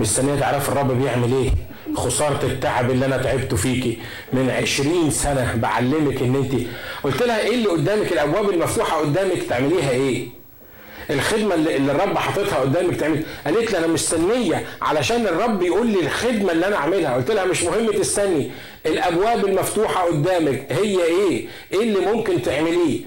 مستنية تعرف الرب بيعمل إيه. خسارة التعب اللي أنا تعبته فيكي من عشرين سنة بعلمك إن انت قلت لها إيه اللي قدامك؟ الأبواب المفتوحة قدامك تعمليها إيه؟ الخدمة اللي, اللي الرب حاططها قدامك تعمل قالت لي أنا مستنية علشان الرب يقول لي الخدمة اللي أنا اعملها قلت لها مش مهم تستني. الأبواب المفتوحة قدامك هي إيه؟ إيه اللي ممكن تعمليه؟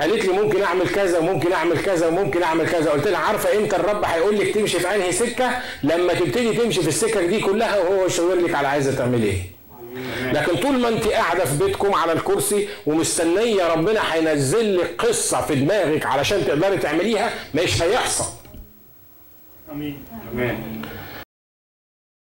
قالت لي ممكن أعمل كذا وممكن أعمل كذا وممكن أعمل كذا. قلت لها عارفة إمتى الرب هيقول لك تمشي في أنهي سكة؟ لما تبتدي تمشي في السكة دي كلها وهو يشاور لك على عايزة تعملي إيه. لكن طول ما أنت قاعدة في بيتكم على الكرسي ومستنية ربنا هينزل لك قصة في دماغك علشان تقدري تعمليها مش هيحصل. آمين. Amen.